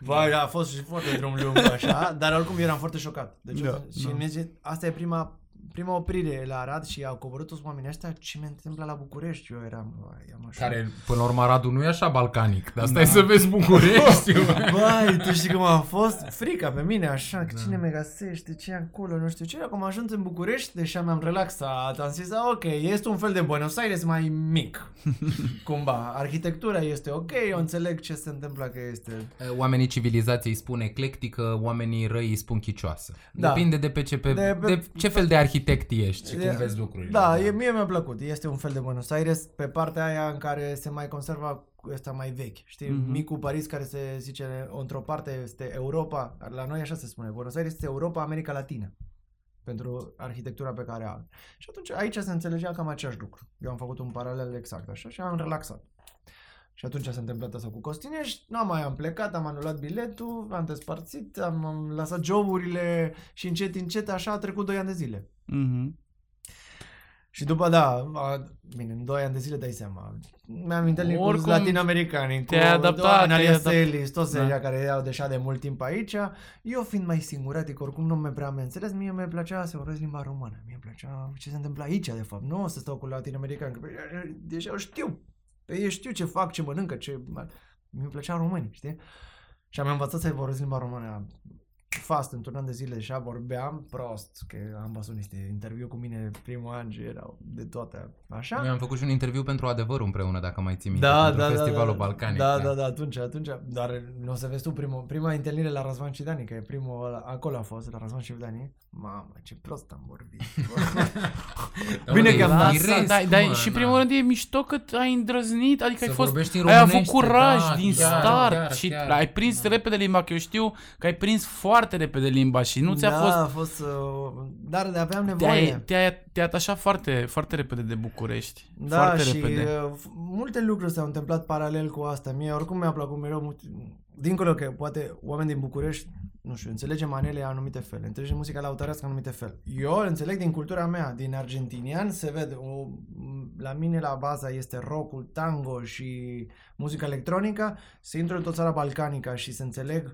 Vai, a fost și foarte drum lung așa, dar oricum eram foarte șocat. Deci, Da, și da. mi zice, asta e prima, prima oprire la Arad și au coborât toți oamenii ăștia, ce mi întâmplă la București? Eu eram, vai, am așa. Care, până la urmă, Aradul nu e așa balcanic. Dar stai să vezi București. *laughs* Vai, tu știi cum a fost? Frica pe mine, așa, că Da. cine me găsește, ce e acolo, nu știu ce. Acum am ajuns în București, deși mi-am relaxat, am zis, "Ah, ok, este un fel de Buenos Aires mai mic, *laughs* cumva. Arhitectura este ok, eu înțeleg ce se întâmplă că este... Oamenii civilizației spun eclectică, oamenii răi îi spun chicioasă. Da. Depinde de pe ce, pe, De de, pe- ce fel de arhitect ești și E- cum vezi lucrurile. Da, e, mie mi-a plăcut. Este un fel de Buenos Aires pe partea aia în care se mai conserva ăsta mai vechi. Știi, Mhm. micul Paris care se zice, într-o parte este Europa, la noi așa se spune, Buenos Aires este Europa, America Latină pentru arhitectura pe care are. Și atunci aici se înțelegea cam același lucru. Eu am făcut un paralel exact așa și am relaxat. Și atunci s-a întâmplat asta cu Costinești, nu mai am plecat, am anulat biletul, am despărțit, am, am lăsat joburile și încet, încet așa a trecut 2 ani de zile. Mhm. Și după, da, a, bine, în 2 ani de zile dai seama. Mi-am întâlnit cu Oricum, latino-americani, cu te-ai adaptat, Analia te-ai adap- Selis, toți Da. ăia care iau deja de mult timp aici. Eu fiind mai singuratic, oricum nu mi prea am înțeles, mie mi plăcea să vorbesc limba română. Mie îmi plăcea ce se întâmplă aici, de fapt. Nu o să stau cu latino-americani, că pe- deja eu știu. Pe ei știu ce fac, ce mănâncă, ce... Mi-mi plăcea români, știi? Și am învățat să vorbesc limba română fast, într-un an de zile și vorbeam prost, că am văzut niște interviu cu mine primul an și erau de toate așa. Noi am făcut și un interviu pentru adevăr împreună, dacă mai ții minte, Da, pentru da, da, Festivalul da, Balcanic. Da, da, da, atunci, atunci, dar nu o să vezi tu primul, prima întâlnire la Răzvan Cidani, că e primul, ăla- acolo a fost, la Răzvan Cidani. Mamă, ce prost am vorbit. Da, *laughs* Bine mă, că am e dat- firesc, da, da, mă, și în da. primul rând e mișto că ai îndrăznit, adică ai Să fost, vorbești în ai avut românește, curaj da, din chiar, start chiar, și chiar. ai prins Da. repede limba, că eu știu că ai prins foarte repede limba și nu ți-a da, fost a fost, uh, dar de aveam te-ai, nevoie. te-ai, te-ai atașat foarte, foarte repede de București. Da, foarte și repede. uh, f- multe lucruri s-au întâmplat paralel cu asta. Mie oricum mi-a plăcut mereu, mult- dincolo că poate oameni din București, nu știu, înțelegem manele anumite fel, înțelegem muzica lautărească anumite fel. Eu înțeleg din cultura mea, din argentinian, se vede, o, la mine la baza este rockul, tango și muzica electronică, se intră în tot țara balcanica și se înțeleg, uh,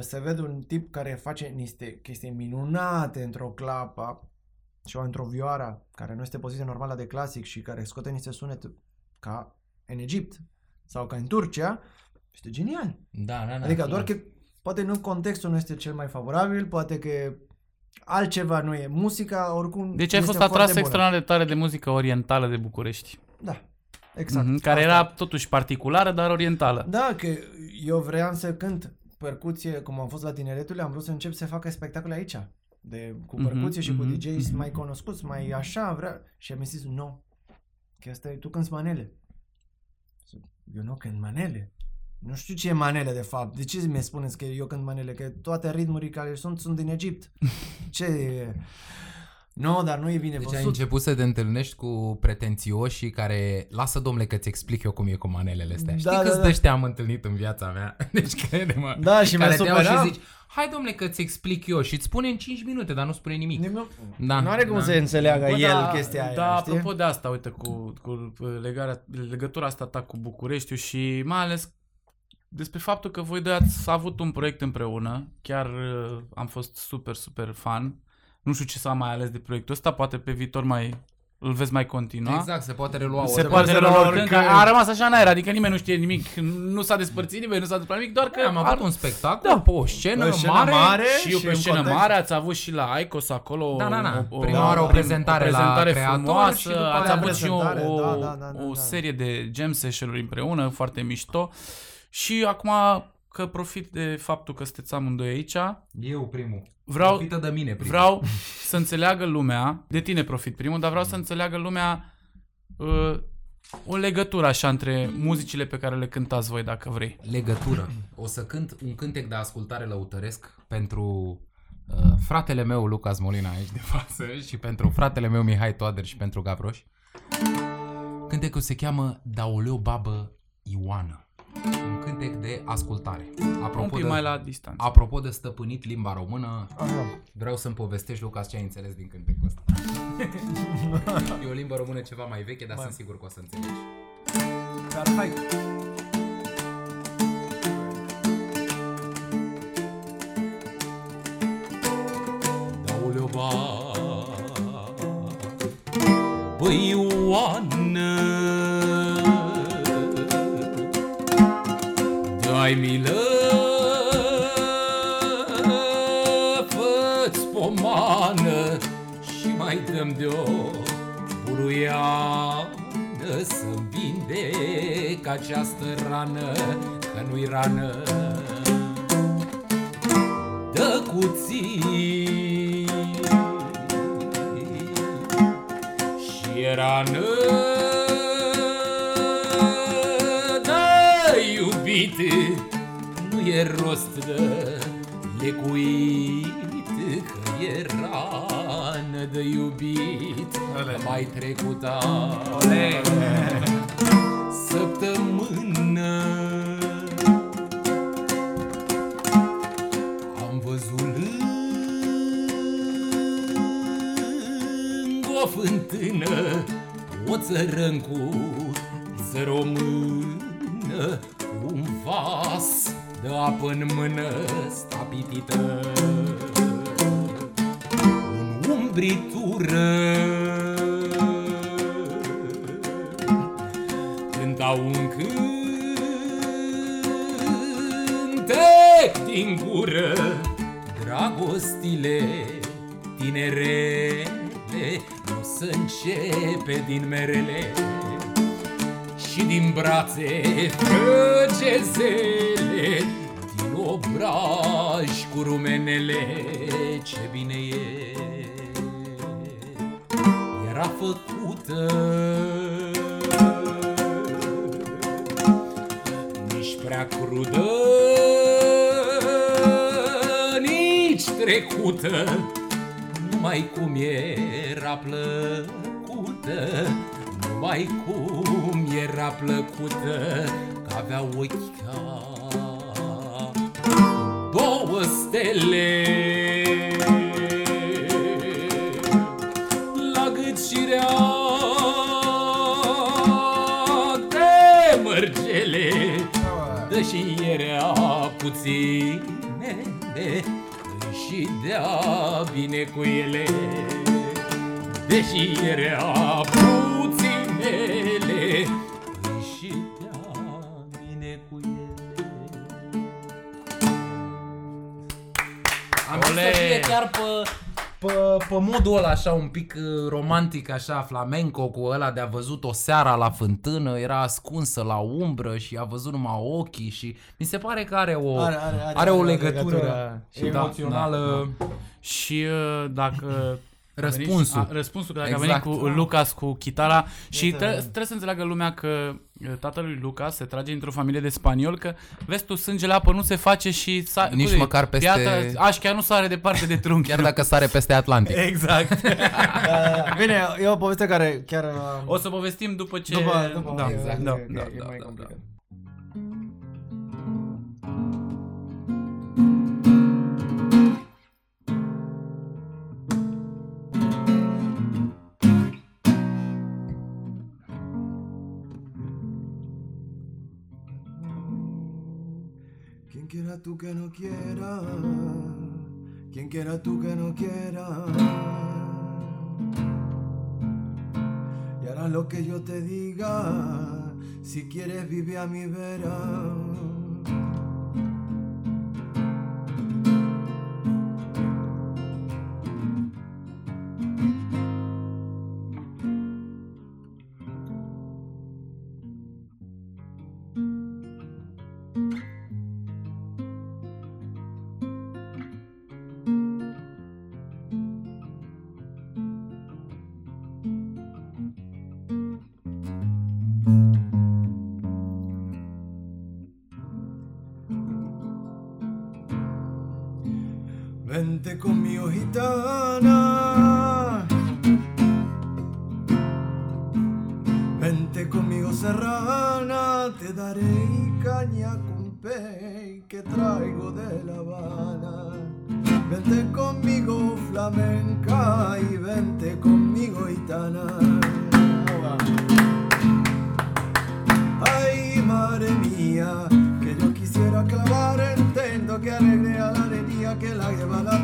se vede un tip care face niște chestii minunate într-o clapă, și într-o vioară care nu este poziția normală de clasic și care scoate niște sunete ca în Egipt sau ca în Turcia, este genial. Da, da, da. Adică da. doar că poate nu contextul nu este cel mai favorabil, poate că altceva nu e. Muzica oricum Deci ai este fost foarte atras bună. extraordinar de tare de muzică orientală de București. Da, exact. Mhm, care Asta. era totuși particulară, dar orientală. Da, că eu vreau să cânt percuție, cum am fost la tineretul, am vrut să încep să facă spectacole aici. De, cu Mhm, percuție și cu mhm, DJs mhm. mai cunoscuți, mai așa, vrea. Și am zis, nu, că asta e, tu cânti manele. Zic, Eu nu cânt manele. Nu știu ce e manele de fapt. De ce mi spuneți că eu cânt manele? Că toate ritmurile care sunt, sunt din Egipt. *laughs* Ce e? Nu, dar nu e bine Deci ai văzut. început să te întâlnești cu pretențioși care lasă domnule că ți explic eu cum e cu manelele astea. Da, Știi da, câți da. de ăștia am întâlnit în viața mea? *laughs* Deci crede-mă. Da, și care mi-a te iau supărat. și zici, hai domnule că ți explic eu și îți spune în 5 minute, dar nu spune nimic. Nu, Da, nu are cum da. să înțeleagă Bă, el da, chestia aia, Da, știi? apropo de asta, uite, cu, cu legarea, legătura asta ta cu Bucureștiul și mai ales despre faptul că voi doi ați avut un proiect împreună. Chiar uh, am fost super, super fan. Nu știu ce s-a mai ales de proiectul ăsta, poate pe viitor mai îl vezi mai continua. Exact, se poate relua Se orice. poate relua relua oricând. oricând, că a rămas așa în aer, adică nimeni nu știe nimic, nu s-a despărțit nimeni, nu s-a întâmplat nimic, doar că Că am avut un spectacol Da. pe o scenă, Pe o scenă mare, mare. și eu și pe în scenă context- mare, ați avut și la Icos acolo Da, da, da. o, Prima oară o prezentare la prezentare creator frumoasă, și după ați aia avut și o, prezentare, o, da, da, da, da, o da. serie de jam session-uri împreună, foarte mișto. Și acum că profit de faptul că sunteți amândoi aici, Eu primul. vreau, Profită de mine primul. vreau *laughs* să înțeleagă lumea, de tine profit primul, dar vreau să înțeleagă lumea uh, o legătură așa între muzicile pe care le cântați voi, dacă vrei. legătură. O să cânt un cântec de ascultare lăutăresc pentru uh, fratele meu Lucas Molina aici de față *laughs* și pentru fratele meu Mihai Toader și pentru Gavroș. Cântecul se cheamă Daoleu Babă Ioană. Un cântec de ascultare. Un Apropo pic de, mai la distanță. apropo de stăpânit limba română, Așa. vreau să-mi povestești, Lucas, ce ai înțeles din cântecul ăsta. e o limbă română ceva mai veche, dar Mai- sunt sigur că o să înțelegi. Dar hai. Dauleo ba Băi Ioană Dă-ai milă Fă-ți pomană Și mai dăm de-o buruiană Să-mi vindec această rană Că nu-i rană. Dă cuțit Și era iubit Nu e rost de lecuit Că e rană de iubit. Că mai trecut Ole. săptămână. Am văzut lângă o fântână țărân cu zăromână, un vas de apă în mână stapitită. În umbritură cânta un cântec din gură, dragostile tinerele nu se începe din merele și din brațe frăgezele, din obraj cu rumenele, ce bine e, era făcută. Nici prea crudă, nici trecută, numai cum era plăcută, numai cum era plăcută, că avea ochi ca două stele. La gât și rea de mărgele, dă și era puținele, și dea bine cu ele Deși era chiar pe, pe, pe modul ăla așa un pic uh, romantic așa flamenco cu ăla de a văzut o seara la fântână, era ascunsă la umbră și a văzut numai ochii și mi se pare că are o, Are- are- are- are o are o legătură, legătură. și emoțională. Și uh, dacă... Răspunsul. A venit- a, răspunsul, că dacă Exact. a venit cu Lucas cu chitara și Este- tre- trebuie să înțeleagă lumea că uh, tatăl lui Lucas se trage într-o familie de spaniol că vezi tu sângele apă nu se face și sa- Nici cum e, măcar peste- piatra, aș chiar nu sare departe de trunchi. Chiar dacă sare peste Atlantic. Exact. *laughs* Uh, Bine, e o poveste care chiar... uh, O să povestim după ce... după, după da, exact, da, e, da, e da, mai da, quiera tú que no quiera, quien quiera tú que no quiera. Y harás lo que yo te diga, si quieres vive a mi vera. Serrana. Te daré caña con pey que traigo de La Habana. Vente conmigo, flamenca. Y vente conmigo, gitana. Ay, madre mía, que yo quisiera clavar entendo que alegría la alegría que la lleva la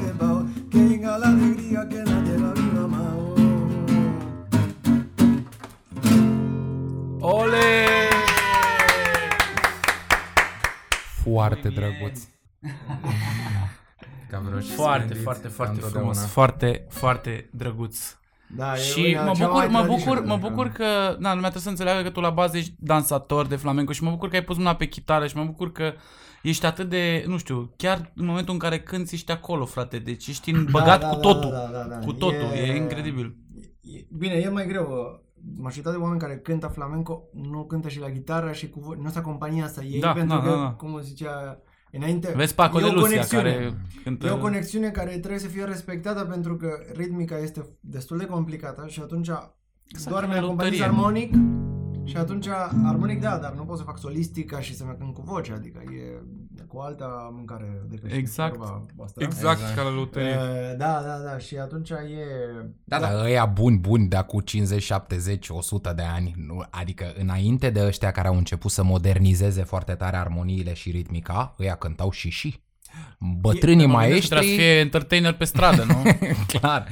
Ole! Foarte drăguț. Ca vreo și Foarte, splendiți, foarte, ca foarte întotdeauna. frumos. Foarte, foarte drăguț. Da, Și mă bucur, mă bucur, mă bucur că, na, lumea trebuie să înțeleagă că tu la bază ești dansator de flamenco și mă bucur că ai pus mâna pe chitară și mă bucur că ești atât de, nu știu, chiar în momentul în care cânti ești acolo, frate, deci ești în, băgat cu totul, Da, da, da, cu totul, e, incredibil. E- Bine, e mai greu. Majoritatea de oameni care cântă flamenco nu cântă și la gitară și cu vo- nu sunt compania asta ei, Da, pentru da, că, da, da. cum zicea înainte, Vezi Paco e de o Lucia conexiune. care cântă... E o conexiune care trebuie să fie respectată pentru că ritmica este destul de complicată și atunci doar ca mi la acompaniezi lotărie. armonic Și atunci, armonic da, dar nu pot să fac solistica și să mă cânt cu voce, adică e cu alta mâncare decât Exact. vorba voastră. Exact, Exact. ca la loterie. E, da, da, da, și atunci e... Da, da, ăia buni, buni de acum 50, 70, 100 de ani, nu, adică înainte de ăștia care au început să modernizeze foarte tare armoniile și ritmica, ăia cântau și și. Bătrânii Mă gândesc că Trebuie să maestri, fie entertainer pe stradă, nu? *laughs* clar,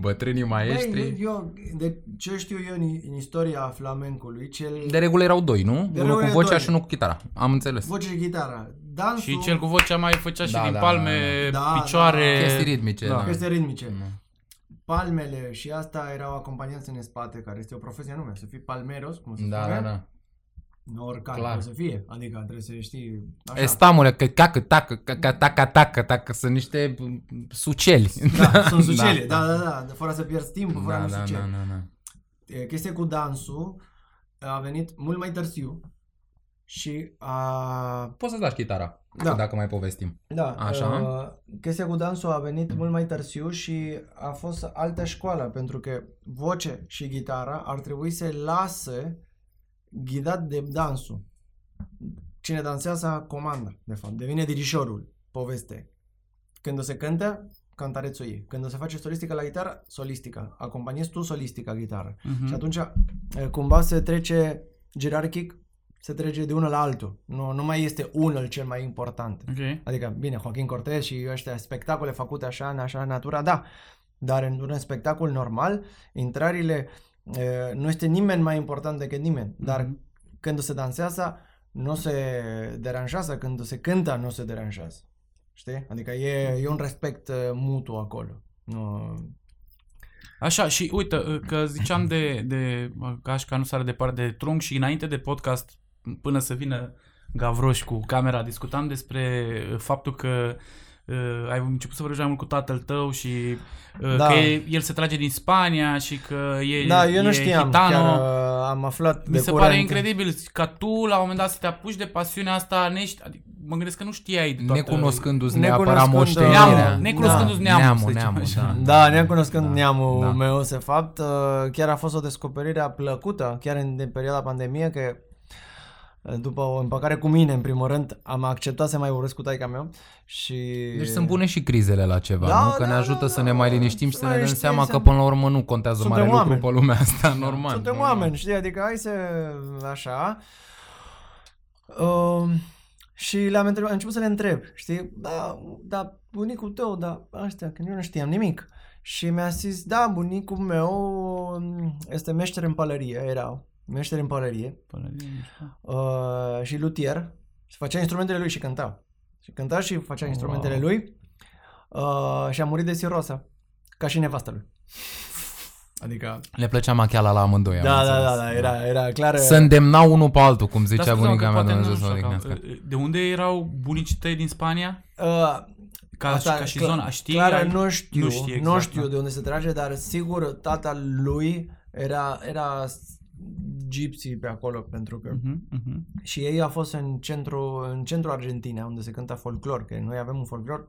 bătrânii Băi, maestri, eu, de ce știu eu în, în istoria flamencului, cel... de regulă erau doi, nu? De Unul regulă cu vocea doi. și unul cu chitara, am înțeles. Voce și chitară. Dansul... și cel cu vocea mai făcea și Da, din da, palme, da, da. picioare. Da, Chestii ritmice, Da. da. Chestii ritmice. Da. Palmele și asta erau acompaniați în spate, care este o profesie anume, să fii palmeros, cum se Da, spune. da, da. Nu oricare Clar. Clar. să fie, adică trebuie să știi așa. Estamule, că cacă, tacă, cacă, tacă, tacă, tacă, sunt niște mm, suceli. Da, sunt *laughs* sucele, da, da, da, da, fără să pierzi timp, fără Da, nu da, știu ce. da, da, da. E, Chestia cu dansul a venit mult mai târziu și a... Poți să-ți lași chitara, Da. dacă mai povestim. Da, Așa. Uh, chestia cu dansul a venit mult mai târziu și a fost altă școală, pentru că voce și gitara ar trebui să lase ghidat de dansul. Cine dansează comanda, de fapt, devine dirișorul, poveste. Când o se cântă, cantarețul e. Când o se face solistică la gitară, solistica. Acompaniezi tu solistica gitară. Mhm. Și atunci, e, cumva se trece gerarhic, se trece de unul la altul. Nu, nu mai este unul cel mai important. Ok. Adică, bine, Joaquin Cortez și ăștia spectacole făcute așa, în așa natura, da. Dar în un spectacol normal, intrările, e, nu este nimeni mai important decât nimeni. Dar Mhm. când se dansează, nu se deranjează, când se cântă, nu se deranjează. Știi? Adică e, e un respect uh, mutu acolo. Nu... Așa, și uite, că ziceam de, de Gașca nu sare departe de trunchi și înainte de podcast, până să vină Gavroș cu camera, discutam despre faptul că uh, ai început să vorbești mai mult cu tatăl tău și uh, Da. că e, el se trage din Spania și că e Da, eu nu e știam, gitano. chiar uh, am aflat Mi de se curând. pare incredibil ca tu la un moment dat să te apuci de pasiunea asta nești, adică, mă gândesc că nu știai de toată... Necunoscându-ți Necunoscând, neapărat uh, moștenirea. Neamul, necunoscându-ți neamul, neamul, să zicem neamul, așa. da. Da, necunoscând Da, neamul da. meu, de fapt, uh, chiar a fost o descoperire plăcută, chiar în, în perioada pandemiei, că uh, după o împăcare cu mine, în primul rând, am acceptat să mai vorbesc cu taica meu și... Deci sunt bune și crizele la ceva, Da, nu? Că da, ne ajută da, să da. ne mai liniștim și Să să ne mai dăm știm, seama să- că până la urmă nu contează Suntem mare lucru oameni. pe lumea asta, normal. Suntem normal. oameni, știi? Adică hai să... așa... Uh, și le-am întrebat, am început să le întreb, știi? Da, da, bunicul tău, da, astea, că eu nu știam nimic. Și mi-a zis, da, bunicul meu um, este meșter în pălărie, era meșter în pălărie uh, și luthier și făcea instrumentele lui și cânta. Și cânta și făcea Wow. instrumentele lui uh, și a murit de cirosă, ca și nevastă lui. Adică... Le plăcea machiala la amândoi, am Da, da, înțeles. da, da, era, era clar... Să îndemna unul pe altul, cum zicea Dar scuze-mă bunica că mea, poate Dumnezeu nu să o știu, odihnească. că, de unde erau bunicii tăi din Spania? Uh, Ca, Asta, ca și clar- zona, știi? Clar, Ai- nu știu, nu nu știi știu, exact, nu știu da. de unde se trage, dar sigur tata lui era, era gypsy pe acolo, pentru că Mhm, mhm. și ei a fost în centru, în centru Argentina, unde se cânta folclor, că noi avem un folclor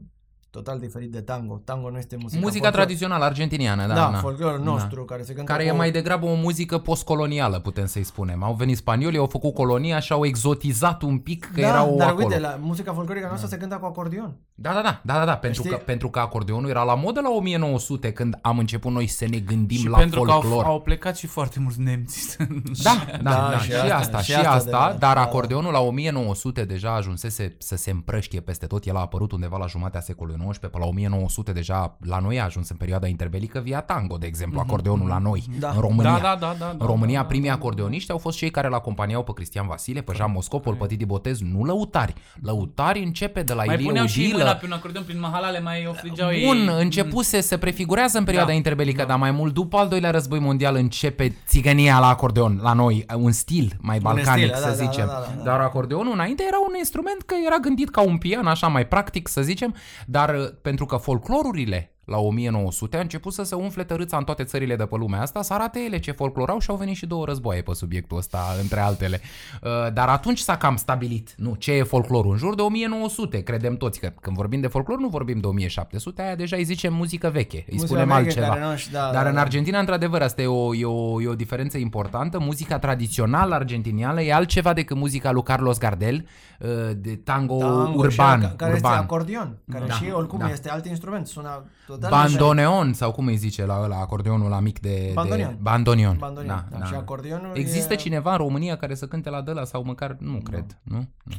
total diferit de tango. Tango nu este muzica Muzica folclor. tradițională argentiniană, da. Da, da. folclorul Da. nostru, care se cântă Care cu... e mai degrabă o muzică postcolonială, putem să-i spunem. Au venit spaniolii, au făcut colonia și au exotizat un pic că da, erau dar acolo. uite, la muzica folclorică noastră se cânta cu acordion. Da, da, da, da, da, da pentru, Știi? că, pentru că acordeonul era la modă la 1900 când am început noi să ne gândim Și la pentru că folclor. au, au plecat și foarte mulți nemți. Da, *laughs* da, da, Da, și, și asta, asta, și și asta, asta de- dar da, da. acordeonul la 1900 deja ajunsese să se împrăștie peste tot. El a apărut undeva la jumatea secolului XIX, pe la 1900 deja la noi a ajuns în perioada interbelică via tango, de exemplu, acordeonul la noi, Da. în România. Da, da, da, da, În da, România, da, da, primii da, acordeoniști au fost cei care îl acompaniau pe Cristian Vasile, pe Jean Moscopol, pe Titi Botez, nu lăutari. Lăutari începe de la Mai Ilie puneau și ei mâna Udilă. pe un acordeon prin mahalale, mai ofrigeau ei. Bun, începuse, se prefigurează în perioada Da, interbelică, da. dar mai mult după al doilea război mondial începe țigănia la acordeon, la noi, un stil mai balcanic, stil, să da, da, zicem. da, da, da. Dar acordeonul înainte era un instrument că era gândit ca un pian, așa mai practic, să zicem, dar uh, pentru că folclorurile la 1900, a început să se umfle tărâța în toate țările de pe lumea asta, să arate ele ce folclor au și au venit și două războaie pe subiectul ăsta, între altele. Uh, Dar atunci s-a cam stabilit, nu, ce e folclorul? În jur de 1900, credem toți că când vorbim de folclor nu vorbim de 1700, aia deja îi zicem muzică veche, îi Muzica spunem veche altceva. care nu- și da, Dar da, în da. Argentina, într-adevăr, asta e o, e, o, e o diferență importantă. Muzica tradițională argentiniană e altceva decât muzica lui Carlos Gardel, uh, de tango, Tango și urban. a- care este urban. acordion, care Da, și oricum da. este alt instrument, sună total Bandoneon, sau cum îi zice la ăla, acordeonul la mic de... Bandonion. De, bandonion. Bandonion, da, și acordeonul Există e- cineva în România care să cânte la dăla sau măcar, nu, cred, nu? nu.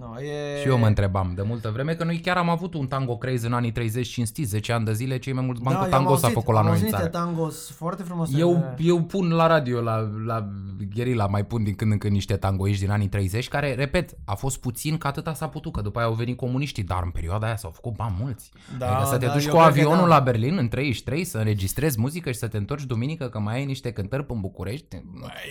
No, e... Și eu mă întrebam de multă vreme că noi chiar am avut un tango craze în anii 30 cinstiți, 10 ani de zile, cei mai mulți bani cu Da, eu am tango s-a auzit- făcut la am noi în auzit țară. niște tangos foarte frumoase. Eu, eu pun la radio, la, la Gherila, mai pun din când în când niște tangoiști din anii 30, care, repet, a fost puțin că atâta s-a putut, că după aia au venit comuniștii, dar în perioada aia s-au făcut bani mulți. Da, adică să te da, duci eu cu cred că avionul da. la Berlin în 33, să înregistrezi muzică și să te întorci duminică că mai ai niște cântări în București.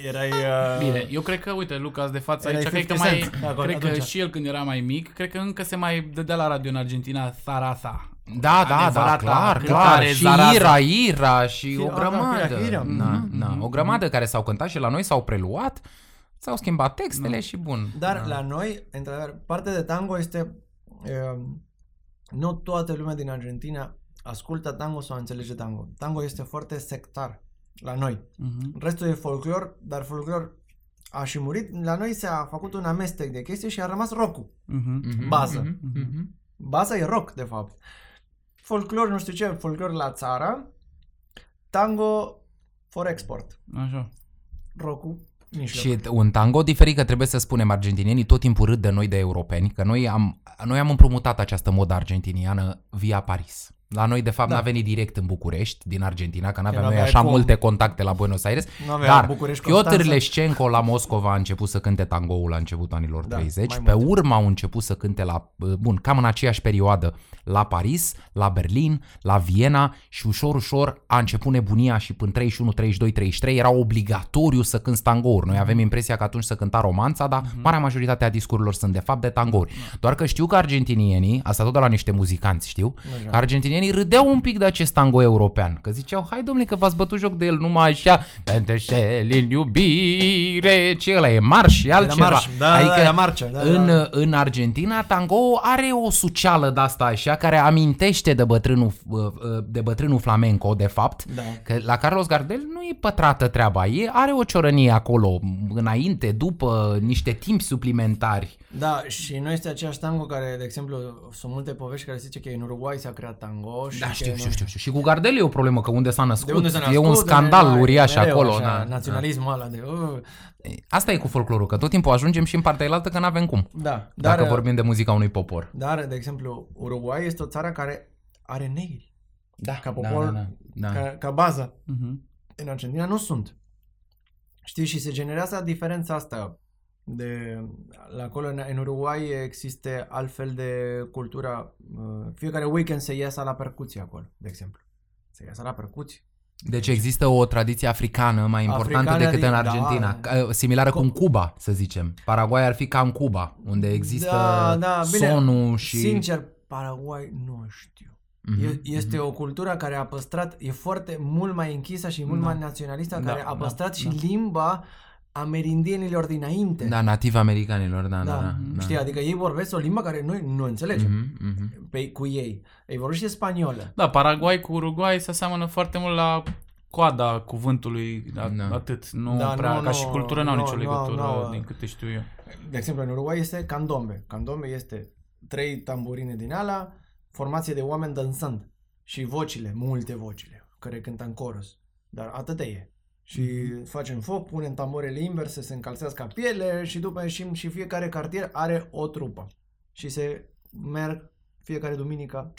Erai... Uh... Bine, eu cred că, uite, Lucas de față Erai aici, cred că 50 mai, Cent, acolo, cred că atunci. și el când era mai mic, cred că încă se mai dădea la radio în Argentina Sarasa. Da, da, da, Adevărata clar, cântare clar. Și zarază. Ira, Ira și o Hira, grămadă. Hira, Hira. Da, da, Mhm, o grămadă care s-au cântat și la noi s-au preluat, s-au schimbat textele și bun. Dar da. la noi, într-adevăr, partea de tango este... Uh, nu toată lumea din Argentina ascultă tango sau înțelege tango. Tango este foarte sectar la noi. Mhm. Restul e folclor, dar folclor a și murit. La noi s-a făcut un amestec de chestii și a rămas rock Mhm. Mhm, bază. mhm, mhm. Baza e rock, de fapt. Folclor, nu știu ce, folclor la țară, tango for export. Așa. Rock-ul, mijloc. Și un tango diferit, că trebuie să spunem, argentinienii tot timpul râd de noi de europeni, că noi am, noi am împrumutat această modă argentiniană via Paris. La noi, de fapt, Da. n-a venit direct în București, din Argentina, că n-aveam noi n-aveai așa cum. multe contacte la Buenos Aires. N-avea Dar București, Piotr Constanța. Leșcenco la Moscova a început să cânte tangoul la începutul anilor Da, 30. mai Pe mult. urmă au început să cânte la, bun, cam în aceeași perioadă, la Paris, la Berlin, la Viena și ușor, ușor a început nebunia și până 31, 32, 33 era obligatoriu să cânti tangouri. Noi avem impresia că atunci să cânta romanța, dar marea majoritate a discurilor sunt de fapt de tangouri. Doar că știu că argentinienii, asta tot de la niște muzicanți știu, că argentinienii râdeau un pic de acest tango european. Că ziceau, hai domnule că v-ați bătut joc de el numai așa, Penteșel în iubire, ce ăla e marș și altceva. marș, da, da, era marșă, da, în, da. în Argentina tango are o suceală de asta așa care amintește de bătrânul, de bătrânul flamenco de fapt. Da. Că la Carlos Gardel nu e pătrată treaba, e, are o ciorănie acolo, înainte, după, niște timpi suplimentari. Da, și nu este aceeași tango care, de exemplu, sunt multe povești care zice că în Uruguay s-a creat tango și Da, că știu, în- știu, știu, știu. Și cu Gardel e o problemă, că unde s-a născut, De unde s-a născut, e un de- scandal da, uriaș mereu acolo. Așa, da, naționalismul ăla de... Uh, da. Asta e cu folclorul, că tot timpul ajungem și în partea elaltă că n-avem cum. da, dar, Dacă vorbim de muzica unui popor. dar, de exemplu, Uruguay este o țară care are negri Da, ca popor, da, da. ca, ca bază. Mhm. În Argentina nu sunt. Știi, și se generează diferența asta de la acolo în, în Uruguay există altfel de cultură. uh, Fiecare weekend se iasă la percuție acolo, de exemplu. Se iasă la percuție. Deci există o tradiție africană mai importantă Africană decât în din- Argentina, da. ca- similară cu în Cuba, să zicem. Paraguay ar fi ca în Cuba, unde există Da, da, bine. sonul și... Sincer, Paraguay nu știu. Mhm, E- Este o cultură care a păstrat, e foarte mult mai închisă și mult Da. mai naționalistă, Da, care a da, păstrat și da. limba amerindienilor dinainte. Da, nativ americanilor, da, da, Da, da. da. Știi, adică ei vorbesc o limbă care noi nu înțelegem Mhm, mhm. pe, cu ei. Ei vorbește spaniolă. Da, Paraguay cu Uruguay se aseamănă foarte mult la coada cuvântului, a- Da. atât. Nu Da, prea, nu, ca și nu, cultură n-au nu, nicio nu, legătură, nu. din câte știu eu. De exemplu, în Uruguay este candombe. Candombe este trei tamburine din ala, formație de oameni dansând. Și vocile, multe vocile, care cântă în chorus. Dar atât e. Și Mhm. facem foc, punem tamborele inverse, se încălțească piele și după ieșim și fiecare cartier are o trupă. Și se merg fiecare duminică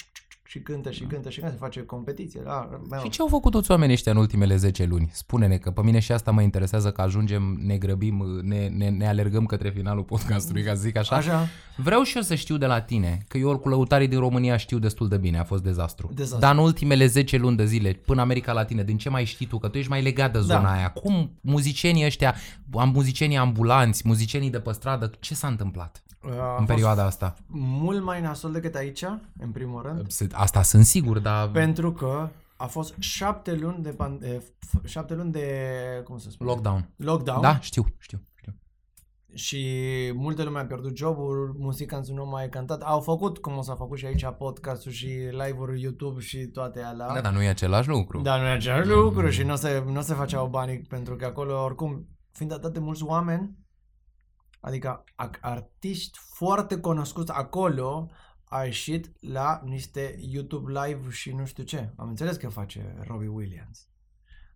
și cântă și cântă și cântă, se face competiție. Da, Și ce au făcut toți oamenii ăștia în ultimele 10 luni? Spune-ne că pe mine și asta mă interesează că ajungem, ne grăbim, ne, ne, ne alergăm către finalul podcastului, ca să zic așa. Așa. Vreau și eu să știu de la tine, că eu cu lăutarii din România știu destul de bine, a fost dezastru. Dezastru. Dar în ultimele 10 luni de zile, până America Latină, din ce mai știi tu, că tu ești mai legat de zona Da. aia, cum muzicienii ăștia, am muzicienii ambulanți, muzicienii de pe stradă, ce s-a întâmplat? A în fost perioada asta. Mult mai nasol decât aici, în primul rând. Se- Asta sunt sigur, dar Pentru că a fost șapte luni de, pan- de f- șapte luni de cum să spun? lockdown. Lockdown. Da, știu, știu, știu. Și multe lume a pierdut jobul, muzicanții nu mai cântat. Au făcut, cum o s-a făcut și aici, podcast și live-uri YouTube și toate alea. Da, dar nu e același lucru. Dar nu e același lucru și nu se, nu se făceau banii pentru că acolo, oricum, fiind atât de mulți oameni, adică a- artiști foarte cunoscuți acolo, a ieșit la niște YouTube live și nu știu ce. Am înțeles că face Robbie Williams,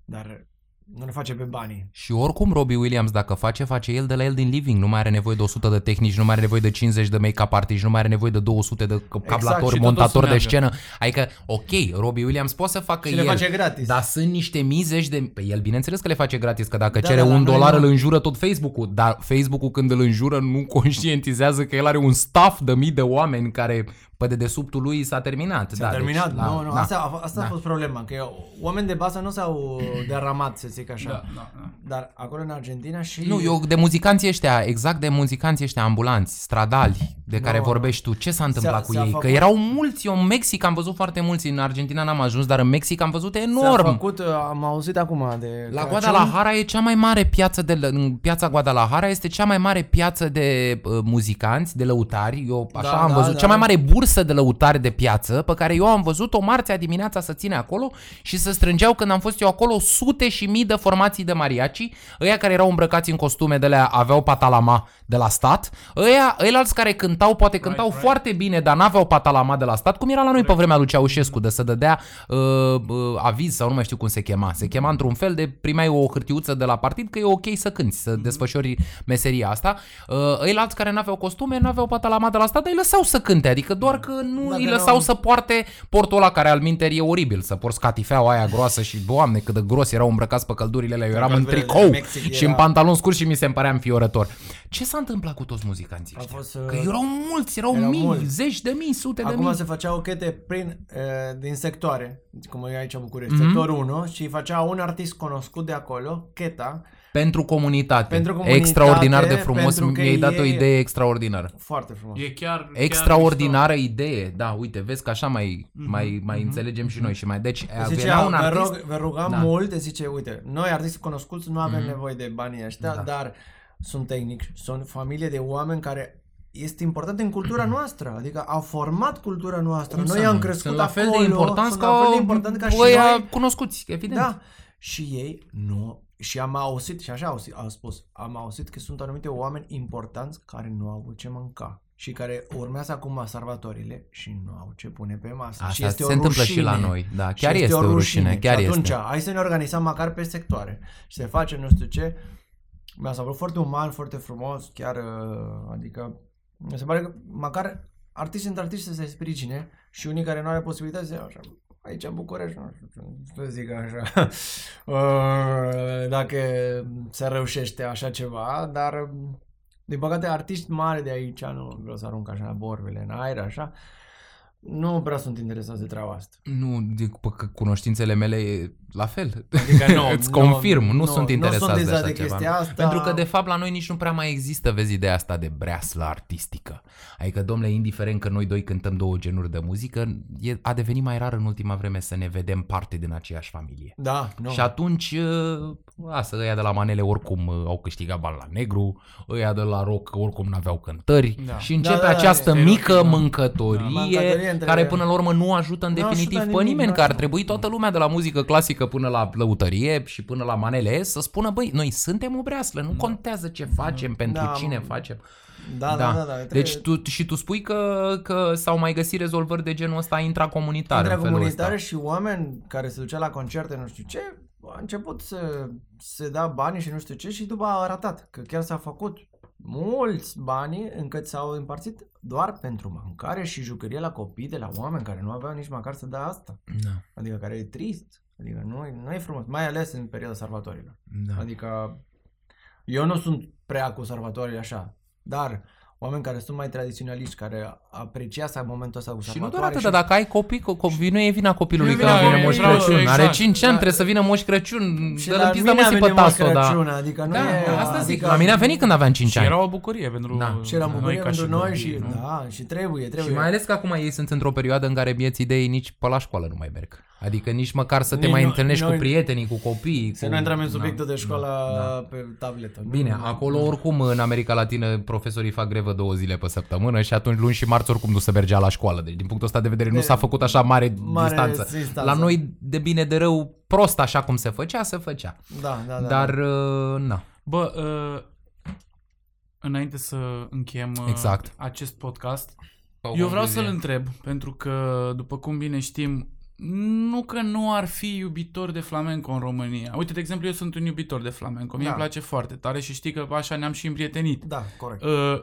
dar nu le face pe banii. Și oricum Robbie Williams, dacă face, face el de la el din living. Nu mai are nevoie de 100 de tehnici, nu mai are nevoie de 50 de make-up artiști, nu mai are nevoie de 200 de cablatori, și totul montatori de sunează. scenă. Adică, ok, Robbie Williams poate să facă Și el, le face gratis. dar sunt niște mii zeci de... Pe el, bineînțeles că le face gratis, că dacă Da, cere dar la un noi dolar nu. îl înjură tot Facebook-ul, dar Facebook-ul când îl înjură nu conștientizează că el are un staff de mii de oameni care pe dedesubtul lui s-a terminat. S-a da, terminat, deci, nu, nu, da. asta, a, asta a Da. fost problema, că oameni de bază nu s-au deramat, să zic așa. Da, da, da. Dar acolo în Argentina și... Nu, eu de muzicanții ăștia, exact de muzicanții ăștia ambulanți, stradali, de care Nu, vorbești tu, ce s-a întâmplat S-a- cu s-a ei? făcut- Că erau mulți, eu în Mexic am văzut foarte mulți, în Argentina n-am ajuns, dar în Mexic am văzut S-a enorm. făcut, uh, am auzit acum de La Crăciun. Guadalajara e cea mai mare piață de în piața Guadalajara este cea mai mare piață de uh, muzicanți, de lăutari. Eu așa Da, am da, văzut da. cea mai mare bursă de lăutari de piață pe care eu am văzut-o marțea dimineața să ține acolo și să strângeau când am fost eu acolo sute și mii de formații de mariachi, ăia care erau îmbrăcați în costume de la aveau patalama de la stat, ăia, ăilalți care cântau, poate cântau right. foarte bine, dar n-aveau patalama de la stat, cum era la noi pe vremea lui Ceaușescu, de să dădea uh, uh, aviz sau nu mai știu cum se chema. Se chema într-un fel de primeai o hârtiuță de la partid că e ok să cânti, să desfășori meseria asta. Uh, ăilalți care n-aveau costume, n-aveau patalama de la stat, dar îi lăsau să cânte, adică doar că nu Dacă îi nu- lăsau să poarte portul ăla care al minter e oribil, să porți catifeaua aia groasă și, doamne, cât de gros erau îmbrăcați pe căldurile alea, eu eram în căldurile de tricou Mexic și era- în pantalon scurt și mi se părea înfiorător. Ce s-a întâmplat cu toți muzicanții A ăștia? fost, Că uh, erau mulți, erau, erau mii, mulți. zeci de mii, sute de Acum mii. se făceau chete prin, uh, din sectoare, cum e aici în București, Mhm. sectorul 1 și făcea un artist cunoscut de acolo, cheta, Pentru comunitate. Pentru comunitate, Extraordinar de frumos. pentru că Mi-ai dat o e- idee extraordinară. foarte frumos. E chiar... chiar Extraordinară idee. Da, uite, vezi că așa mai, mai, mai înțelegem și noi. și mai Deci Zicea, venea un vă, artist... rog, vă rugam Da. mult, zice, uite, noi artiști cunoscuți nu avem nevoie de banii ăștia, Da. dar sunt tehnici, sunt familie de oameni care este important în cultura noastră, adică au format cultura noastră. Cum noi să am nu? crescut Sunt la fel acolo, de importanți sunt ca, la fel de important ca și ăia noi. cunoscuți, evident. Da. Și ei nu și am auzit, și așa au, au spus, am auzit că sunt anumite oameni importanți care nu au ce mânca și care urmează acum sărbătorile și nu au ce pune pe masă. și Asta este se o întâmplă rușine. și la noi. Da, Și chiar este, o rușine. Chiar și atunci, este. hai să ne organizăm măcar pe sectoare și să facem nu știu ce. Mi-a s-a părut foarte uman, foarte frumos, chiar, uh, adică, mi se pare că măcar artiști între artiști să se sprijine și unii care nu au posibilități să așa, aici în București, nu știu ce să zic așa, *laughs* uh, dacă se reușește așa ceva, dar din păcate artiști mari de aici, nu vreau să arunc așa borbele în aer, așa, nu prea sunt interesați de treaba asta. Nu, după că cunoștințele mele e la fel. Adică nu, *laughs* Îți nu, confirm, nu, nu, sunt nu interesați sunt de interesat așa de ceva. chestia asta. Pentru că, de fapt, la noi nici nu prea mai există, vezi, ideea asta de breaslă artistică. Adică, domnule, indiferent că noi doi cântăm două genuri de muzică, e, a devenit mai rar în ultima vreme să ne vedem parte din aceeași familie. Da, nu. Și atunci, ă, asta, ăia de la manele oricum ă, au câștigat bani la negru, ăia de la rock oricum n-aveau cântări Da. și începe Da, da, da, această e mică stereotip, da. mâncătorie, Mâncătorie între- care până la urmă nu ajută în Nu definitiv ajută pe nimic, nimeni, nu că ar ajută. trebui toată lumea de la muzică clasică până la lăutărie și până la manele să spună, băi, noi suntem o breaslă, nu contează ce facem, pentru Da, cine mă. facem. Da, da, da. da Deci tu, și tu spui că, că s-au mai găsit rezolvări de genul ăsta intracomunitar Între în felul comunitare ăsta. și oameni care se duceau la concerte, nu știu ce, a început să se da banii și nu știu ce și după a arătat că chiar s-a făcut mulți bani încât s-au împărțit doar pentru mâncare și jucărie la copii de la oameni care nu aveau nici măcar să dea asta. Da, Adică care e trist. Adică nu e, nu e frumos, mai ales în perioada sărbătorilor. da. Adică eu nu sunt prea cu sărbătorile așa, dar oameni care sunt mai tradiționaliști, care apreciază momentul ăsta Și nu doar conservatoare atât, dar dacă ai copii, co- copii nu e vina copilului Nu că e vina vine Moș copilului, Crăciun. exact. Are 5 ani, Da. trebuie să vină Moș Crăciun. și Dă-l la în pizda mine a măsii pe venit Moș taso, da. Crăciun, adică nu Da, e... asta zic. adică, La mine a venit când aveam 5 Și ani. era o bucurie pentru Da. Și era noi bucurie ca pentru și noi copii, și, nu? da, și trebuie, trebuie. Și mai ales că acum ei sunt într-o perioadă în care vieții de ei nici pe la școală nu mai merg. Adică nici măcar să te Nici mai nu- întâlnești noi- cu prietenii, cu copiii. Să cu... nu intrăm în Da, subiectul de da, școală da. pe tabletă. nu? Bine, acolo oricum în America Latină profesorii fac grevă două zile pe săptămână și atunci luni și marți oricum nu se mergea la școală. Deci din punctul ăsta de vedere nu De- s-a făcut așa mare, mare distanță. distanță. La noi de bine de rău prost așa cum se făcea, se făcea. Da, da, da. Dar uh, na. Bă, uh, înainte să încheiem uh, Exact. acest podcast, O eu vreau concluzie. să-l întreb, pentru că, după cum bine știm, nu că nu ar fi iubitor de flamenco în România. Uite, de exemplu, eu sunt un iubitor de flamenco. Mie Da. îmi place foarte tare și știi că așa ne-am și împrietenit. Da, corect. Uh,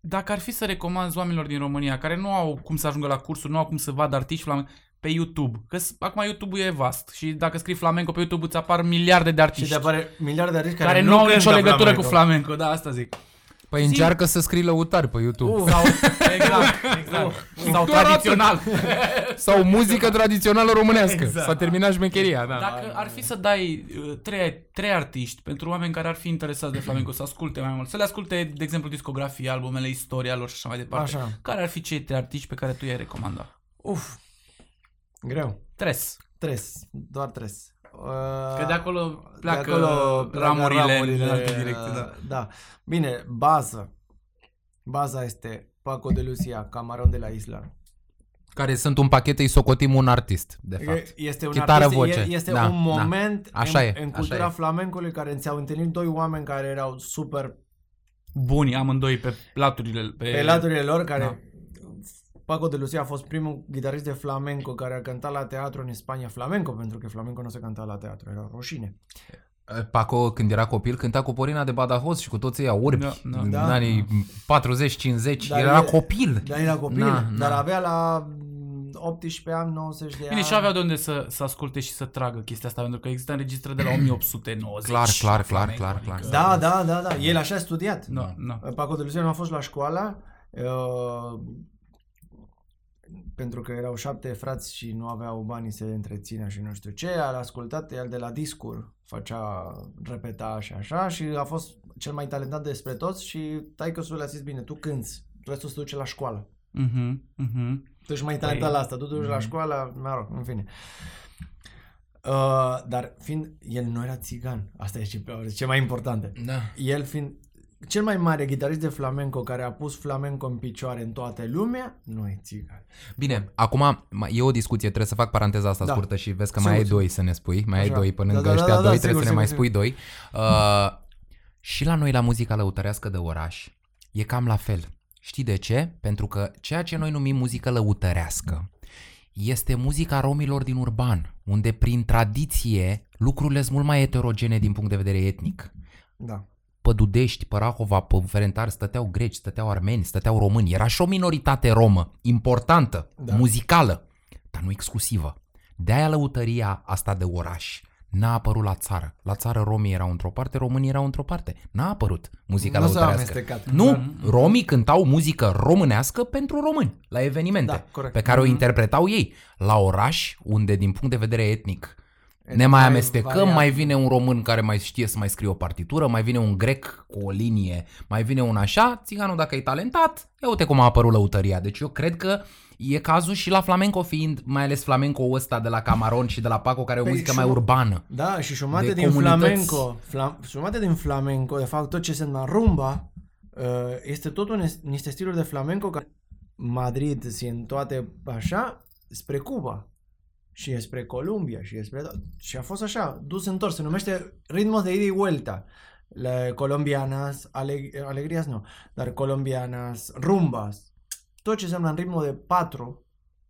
dacă ar fi să recomanzi oamenilor din România care nu au cum să ajungă la cursuri, nu au cum să vadă artiști flamenco pe YouTube, că s- acum YouTube-ul e vast și dacă scrii flamenco pe YouTube îți apar miliarde de Și artiști de apare miliarde de artiști care, care, nu au cântă nicio legătură flamenco. cu flamenco, da, asta zic. Păi încearcă să scrii lăutari pe YouTube. Uh, Sau, exact, exact. Sau Doar tradițional. Sau muzică tradițională românească. Exact. S-a terminat șmecheria, da. Dacă ar fi să dai uh, trei, trei artiști pentru oameni care ar fi interesați de flamenco, să asculte mai mult, să le asculte, de exemplu, discografia, albumele, istoria lor și așa mai departe. Așa. Care ar fi cei trei artiști pe care tu i-ai recomanda? Uf, greu. Tres. Tres, doar tres. Uh, Că de acolo pleacă de acolo pleacă ramurile, în alte direcții. Da. da. Bine, bază. Baza este Paco de Lucia, Camaron de la Isla. Care sunt un pachet, îi socotim un artist, de fapt. Este un Chitară, artist, voce. e- este Da, un da. moment Așa în, e, în așa cultura e. flamencului care ți-au întâlnit doi oameni care erau super Buni amândoi pe laturile. Pe, pe laturile lor, care da. Paco de Lucia a fost primul gitarist de flamenco care a cântat la teatru în Spania flamenco, pentru că flamenco nu se cânta la teatru, era rușine. Paco, când era copil, cânta cu Porina de Badajoz și cu toți ăia orbi. Da, da. În Da. anii 40-50. Dar Era e- copil. Dar era copil, Na, dar na. avea la mm, 18 ani, 90 de ani. Bine, și aveau de unde să, să asculte și să tragă chestia asta, pentru că există înregistrări de la *clears throat* 1890. Clar, clar, la clar, flamenco, clar, adică- clar. Da, da, da, da. El așa a studiat. Da, da. Paco de Luciano a fost la școală uh, pentru că erau șapte frați și nu aveau banii să se întrețină și nu știu ce, a ascultat el de la discur, făcea, repeta și așa și a fost cel mai talentat despre toți și taică le-a zis, bine, tu cânti, restul se duce la școală. Mhm, mhm. Tu ești mai talentat la asta, tu te duci la școală, mă rog, în fine. Uh, dar fiind, el nu era țigan, asta e ce, ce mai importante. Da. El fiind cel mai mare gitarist de flamenco care a pus flamenco în picioare în toată lumea, nu e țigan. Bine, acum ma- e o discuție, trebuie să fac paranteza asta Da. scurtă și vezi că Sigur, mai ai sigur. doi să ne spui, mai ai Așa. doi până Da, lângă da, da, ăștia da, doi, da, trebuie sigur, să ne mai sigur, spui doi. Uh, și la noi la muzica lăutărească de oraș e cam la fel. Știi de ce? Pentru că ceea ce noi numim muzică lăutărească este muzica romilor din urban, unde prin tradiție lucrurile sunt mult mai heterogene din punct de vedere etnic. Da. Pe Dudești, pe Rahova, pe Ferentari stăteau greci, stăteau armeni, stăteau români. Era și o minoritate romă, importantă, Da. da. muzicală, dar nu exclusivă. De-aia lăutăria asta de oraș n-a apărut la țară. La țară romii erau într-o parte, românii erau într-o parte. N-a apărut muzica Nu s-a lăutărească. amestecat. Nu, romii cântau muzică românească pentru români, la evenimente, Da, corect. pe care o interpretau ei. La oraș, unde din punct de vedere etnic ne mai amestecăm, variat. mai vine un român care mai știe să mai scrie o partitură, mai vine un grec cu o linie, mai vine un așa, țiganul dacă e talentat, ia uite cum a apărut lăutăria. Deci eu cred că e cazul și la flamenco fiind, mai ales flamenco ăsta de la Camaron și de la Paco, care e o Păi muzică și mai mă- urbană. Da, și jumătate de din comunități. flamenco, flam, jumătate din flamenco, de fapt tot ce înseamnă rumba, uh, este tot un, niște stiluri de flamenco care Madrid și în toate așa, spre Cuba și e spre Columbia și e spre... Și a fost așa, dus întors, se numește ritmos de ida y vuelta. Le colombianas, aleg, alegrias nu, dar colombianas, rumbas, tot ce înseamnă în ritmul de patru,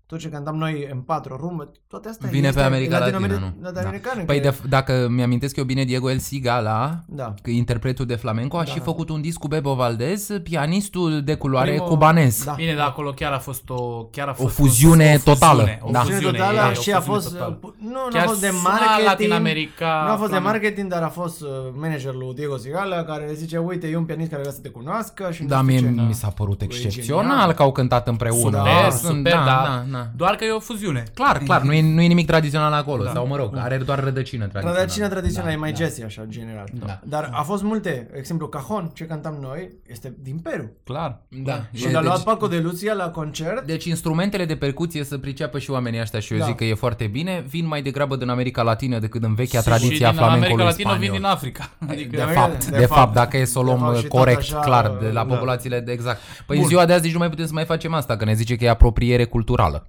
tot ce cântam noi în patru rume, toate astea Vine este pe America Latină, latinoameri- nu? Da. latinoamericane, Păi că- de, dacă mi-amintesc eu bine, Diego El Sigala, Da. că interpretul de flamenco, a Da. și făcut un disc cu Bebo Valdez, pianistul de culoare Primul- cubanez. Da. Bine, dar acolo chiar a fost o chiar a fost fuziune o, o totală, fuziune, O da. Fuziune fuziune, totală e, o și a fuziune fost, totală. uh, nu, nu a Chiar fost de suna marketing, Latin America, nu a fost de flamenco. marketing, dar a fost uh, managerul lui Diego Sigala care zice, uite, e un pianist care vrea să te cunoască și nu Da, știu mie ce. mi s-a părut Băi, excepțional genial. că au cântat împreună. Super, Da, super, sunt- da, da, da. Doar că e o fuziune. Clar, clar, nu e, nu e nimic tradițional acolo, Da. sau mă rog, are doar rădăcină tradițională. Rădăcina tradițională Da, e mai da. jazzy așa, general. Da. Dar a fost multe, exemplu, Cajon, ce cantam noi, este din Peru. Clar. Da. Și E, l-a luat deci, Paco de Lucia la concert. deci instrumentele de percuție să priceapă și oamenii ăștia și eu Da. zic că e foarte bine, vin mai degrabă din America Latină decât în vechea și tradiție a din America flamencului Latină vin spaniol. din Africa. Adică De, De fapt, de de, fapt. fapt, dacă e să o De luăm fapt, uh, și tot corect, așa, clar, de la da. populațiile de exact. Păi în Bun. ziua de azi nici nu mai putem să mai facem asta, că ne zice că e apropiere culturală.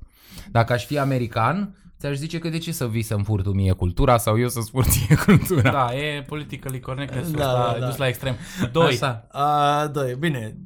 Dacă aș fi american, ți-aș zice că de ce să vii să-mi fur tu mie cultura sau eu să-ți fur ție *laughs* cultura. Da, e politically correctness Da, da, da, ăsta da. dus la extrem. Doi, Așa. A, doi, bine.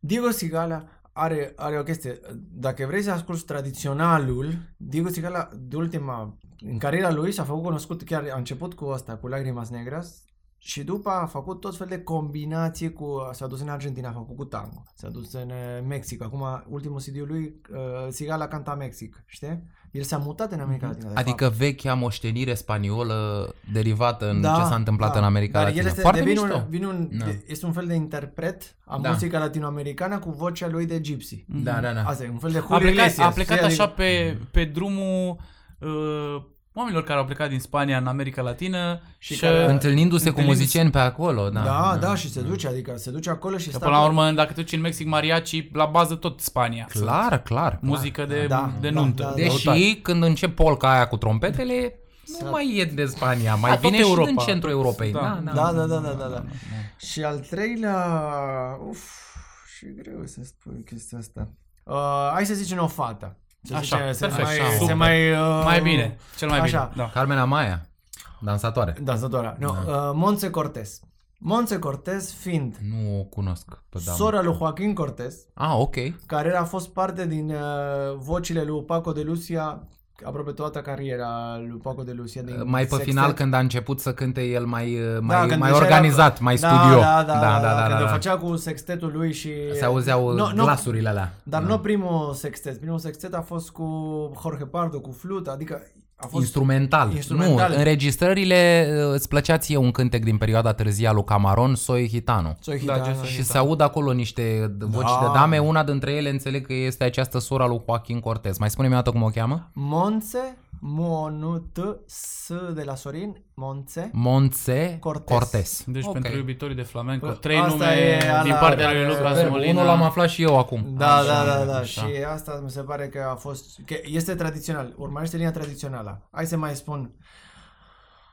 Diego Sigala are, are o chestie. Dacă vrei să asculti tradiționalul, Diego Sigala, de ultima, în cariera lui s-a făcut cunoscut, chiar a început cu asta, cu Lagrimas Negras, și după a făcut tot fel de combinații cu, s-a dus în Argentina, a făcut cu tango, s-a dus în uh, Mexic, acum ultimul CD-ul lui, uh, Sigala canta Mexic, știi? El s-a mutat în America Latină. de Adică fapt. vechea moștenire spaniolă derivată în Da, ce s-a întâmplat da. în America Dar Latină. el este, Foarte devine mișto. un, vine un, Da. de, este un fel de interpret a Da. muzica latinoamericană cu vocea lui de gypsy. Da, da, da. Asta e un fel de a Julio plecat, Iglesias. a plecat știi? așa Adică- pe, pe drumul uh, oamenilor care au plecat din Spania în America Latină și, Și care- Întâlnindu-se cu întâlnindu-se- muzicieni pe acolo, da. Da, da, și se duce, adică se duce acolo și Că stă până la acolo. urmă, dacă te duci în Mexic, mariachi, la bază tot Spania. Clar, clar. Muzică de, Da, de da, nuntă. da, da. Deși când încep polca aia cu trompetele, nu mai e de Spania, mai A, tot vine și Europa. din centrul Europei. Da. Da, Da, da, da, da, da, da. Și al treilea, uf, și e greu să spun chestia asta. Uh, hai să zicem o fată. Să Așa, zicem, se perfect, mai, așa, se super. mai, uh, Mai bine, cel mai așa. bine. Da. Carmen Amaya, dansatoare. Dansatoarea. Nu, uh, Montse Cortez. Montse Cortez fiind Nu o cunosc pe doamnă. sora lui Joaquin Cortez, Ah, ok. care a fost parte din uh, vocile lui Paco de Lucia aproape toată cariera lui Paco de Lucia. Din Mai pe sextet. final când a început să cânte el mai, mai, când mai deja organizat, era... mai da, studio. Da, da, da, da, da, când da, o da. făcea cu sextetul lui și... Se auzeau Nu, nu, glasurile alea. Dar Da. nu primul sextet. Primul sextet a fost cu Jorge Pardo, cu flută, adică a fost... Instrumental. Instrumental. Nu, înregistrările uh, îți plăcea ție un cântec din perioada târzie a lui Camaron, Soy Hitano. Soy Da, Gitano. Jason Și se aud acolo niște voci Da. de dame, una dintre ele înțeleg că este această sora lui Joaquin Cortez. Mai spune-mi o dată cum o cheamă? Monse, Monut, S de la Sorin, Monse. Montse Cortez. Cortez. Deci Ok. pentru iubitorii de flamenco, Bă, trei asta nume e ala din partea care- lui Lucas Super, Molina. Unul l-am aflat și eu acum. Da, Așa, da, da, da. așa. Și asta mi se pare că a fost... Că este tradițional. Urmărește linia tradițională. Hai să mai spun...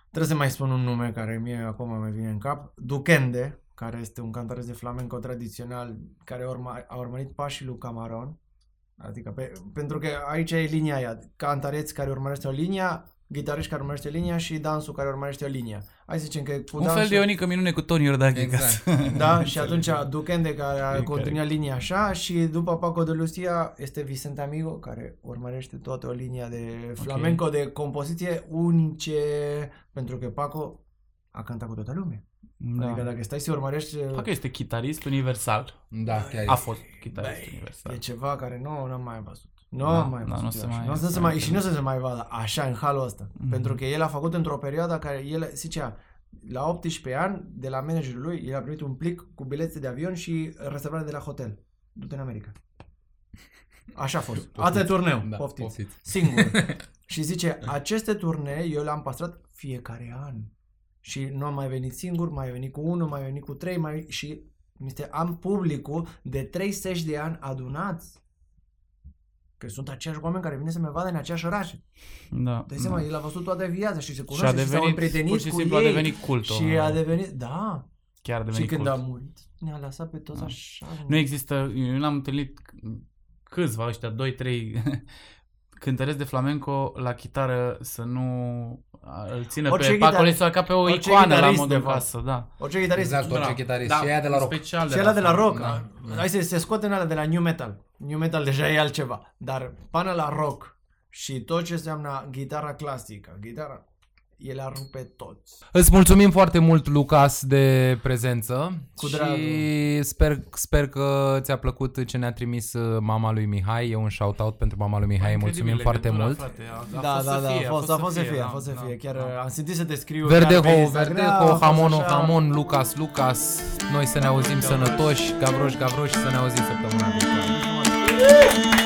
Trebuie să mai spun un nume care mie acum mi vine în cap. Duquende, care este un cantaresc de flamenco tradițional care urma, a urmărit pașii lui Camaron. Adică pe, pentru că aici e linia aia. Cantareți care urmărește o linie, gitariști care urmărește linia și dansul care urmărește o linie. Hai să zicem că cu Un dansul... fel de Ionică minune cu Tony Iordache. Exact. *laughs* Da, și atunci Duquende care a Care- continuat linia așa și după Paco de Lucia este Vicente Amigo care urmărește toată o linie de flamenco, de compoziție unice, pentru că Paco a cântat cu toată lumea. Da. Adică dacă stai să urmărești... Paco este chitarist universal. Da, chiar A fost chitarist Băi, universal. E ceva care nu nu am mai văzut. Nu Da, am mai da, văzut. nu se eu așa. mai- Nu o să se se mai mai, și nu o să se mai vadă așa în halul ăsta. Mhm. Pentru că el a făcut într-o perioadă care el zicea la 18 ani, de la managerul lui, el a primit un plic cu bilete de avion și rezervare de la hotel. Du-te în America. Așa a fost. Asta e turneu. Da, poftiți. poftiți. Singur. *laughs* și zice, aceste turnee eu le-am păstrat fiecare an. Și nu am mai venit singur, mai venit cu unul, mai venit cu trei, mai... și este, am publicul de 30 de ani adunați. Că sunt aceiași oameni care vin să mă vadă în aceeași oraș. Da. Dai seama, el a văzut toată viața și se Și a cunoaște și, s-au devenit, împrietenit pur și cu simplu ei. a devenit cult. Și a devenit, da. Chiar a Și devenit când cult. a murit, ne-a lăsat pe toți Da. așa. Nu există, eu l-am întâlnit câțiva ăștia, 2-3 *laughs* cântăreți de flamenco la chitară să nu îl ține Orice pe chitarist- Paco ca pe o orice icoană la chitarist, modul de fapt. vasă, da. Orice chitarist. Exact, orice Da. chitarist. Da, Și aia de la rock. Special Și ăla de la rock. Da. Hai să se scoate în alea de la new metal. New metal deja e altceva. Dar până la rock și tot ce înseamnă gitara clasică, gitara, el a rupe toți. Îți mulțumim foarte mult, Lucas, de prezență Cu și dragul. sper, sper că ți-a plăcut ce ne-a trimis uh, mama lui Mihai. E un shout-out pentru mama lui Mihai, mulțumim Incredibil foarte legătura, mult. frate. A, a da, fost da, să da, fie, a fost, a fost să fie, a da, fost să da, fie. Chiar da. am simțit să te scriu. Verdeho, chiar pe Instagram, a Verdeho, fost Hamon, așa. Hamon, Lucas, Lucas. Noi să ne auzim sănătoși, gavroși, gavroși și să ne auzim săptămâna viitoare. Mulțumesc.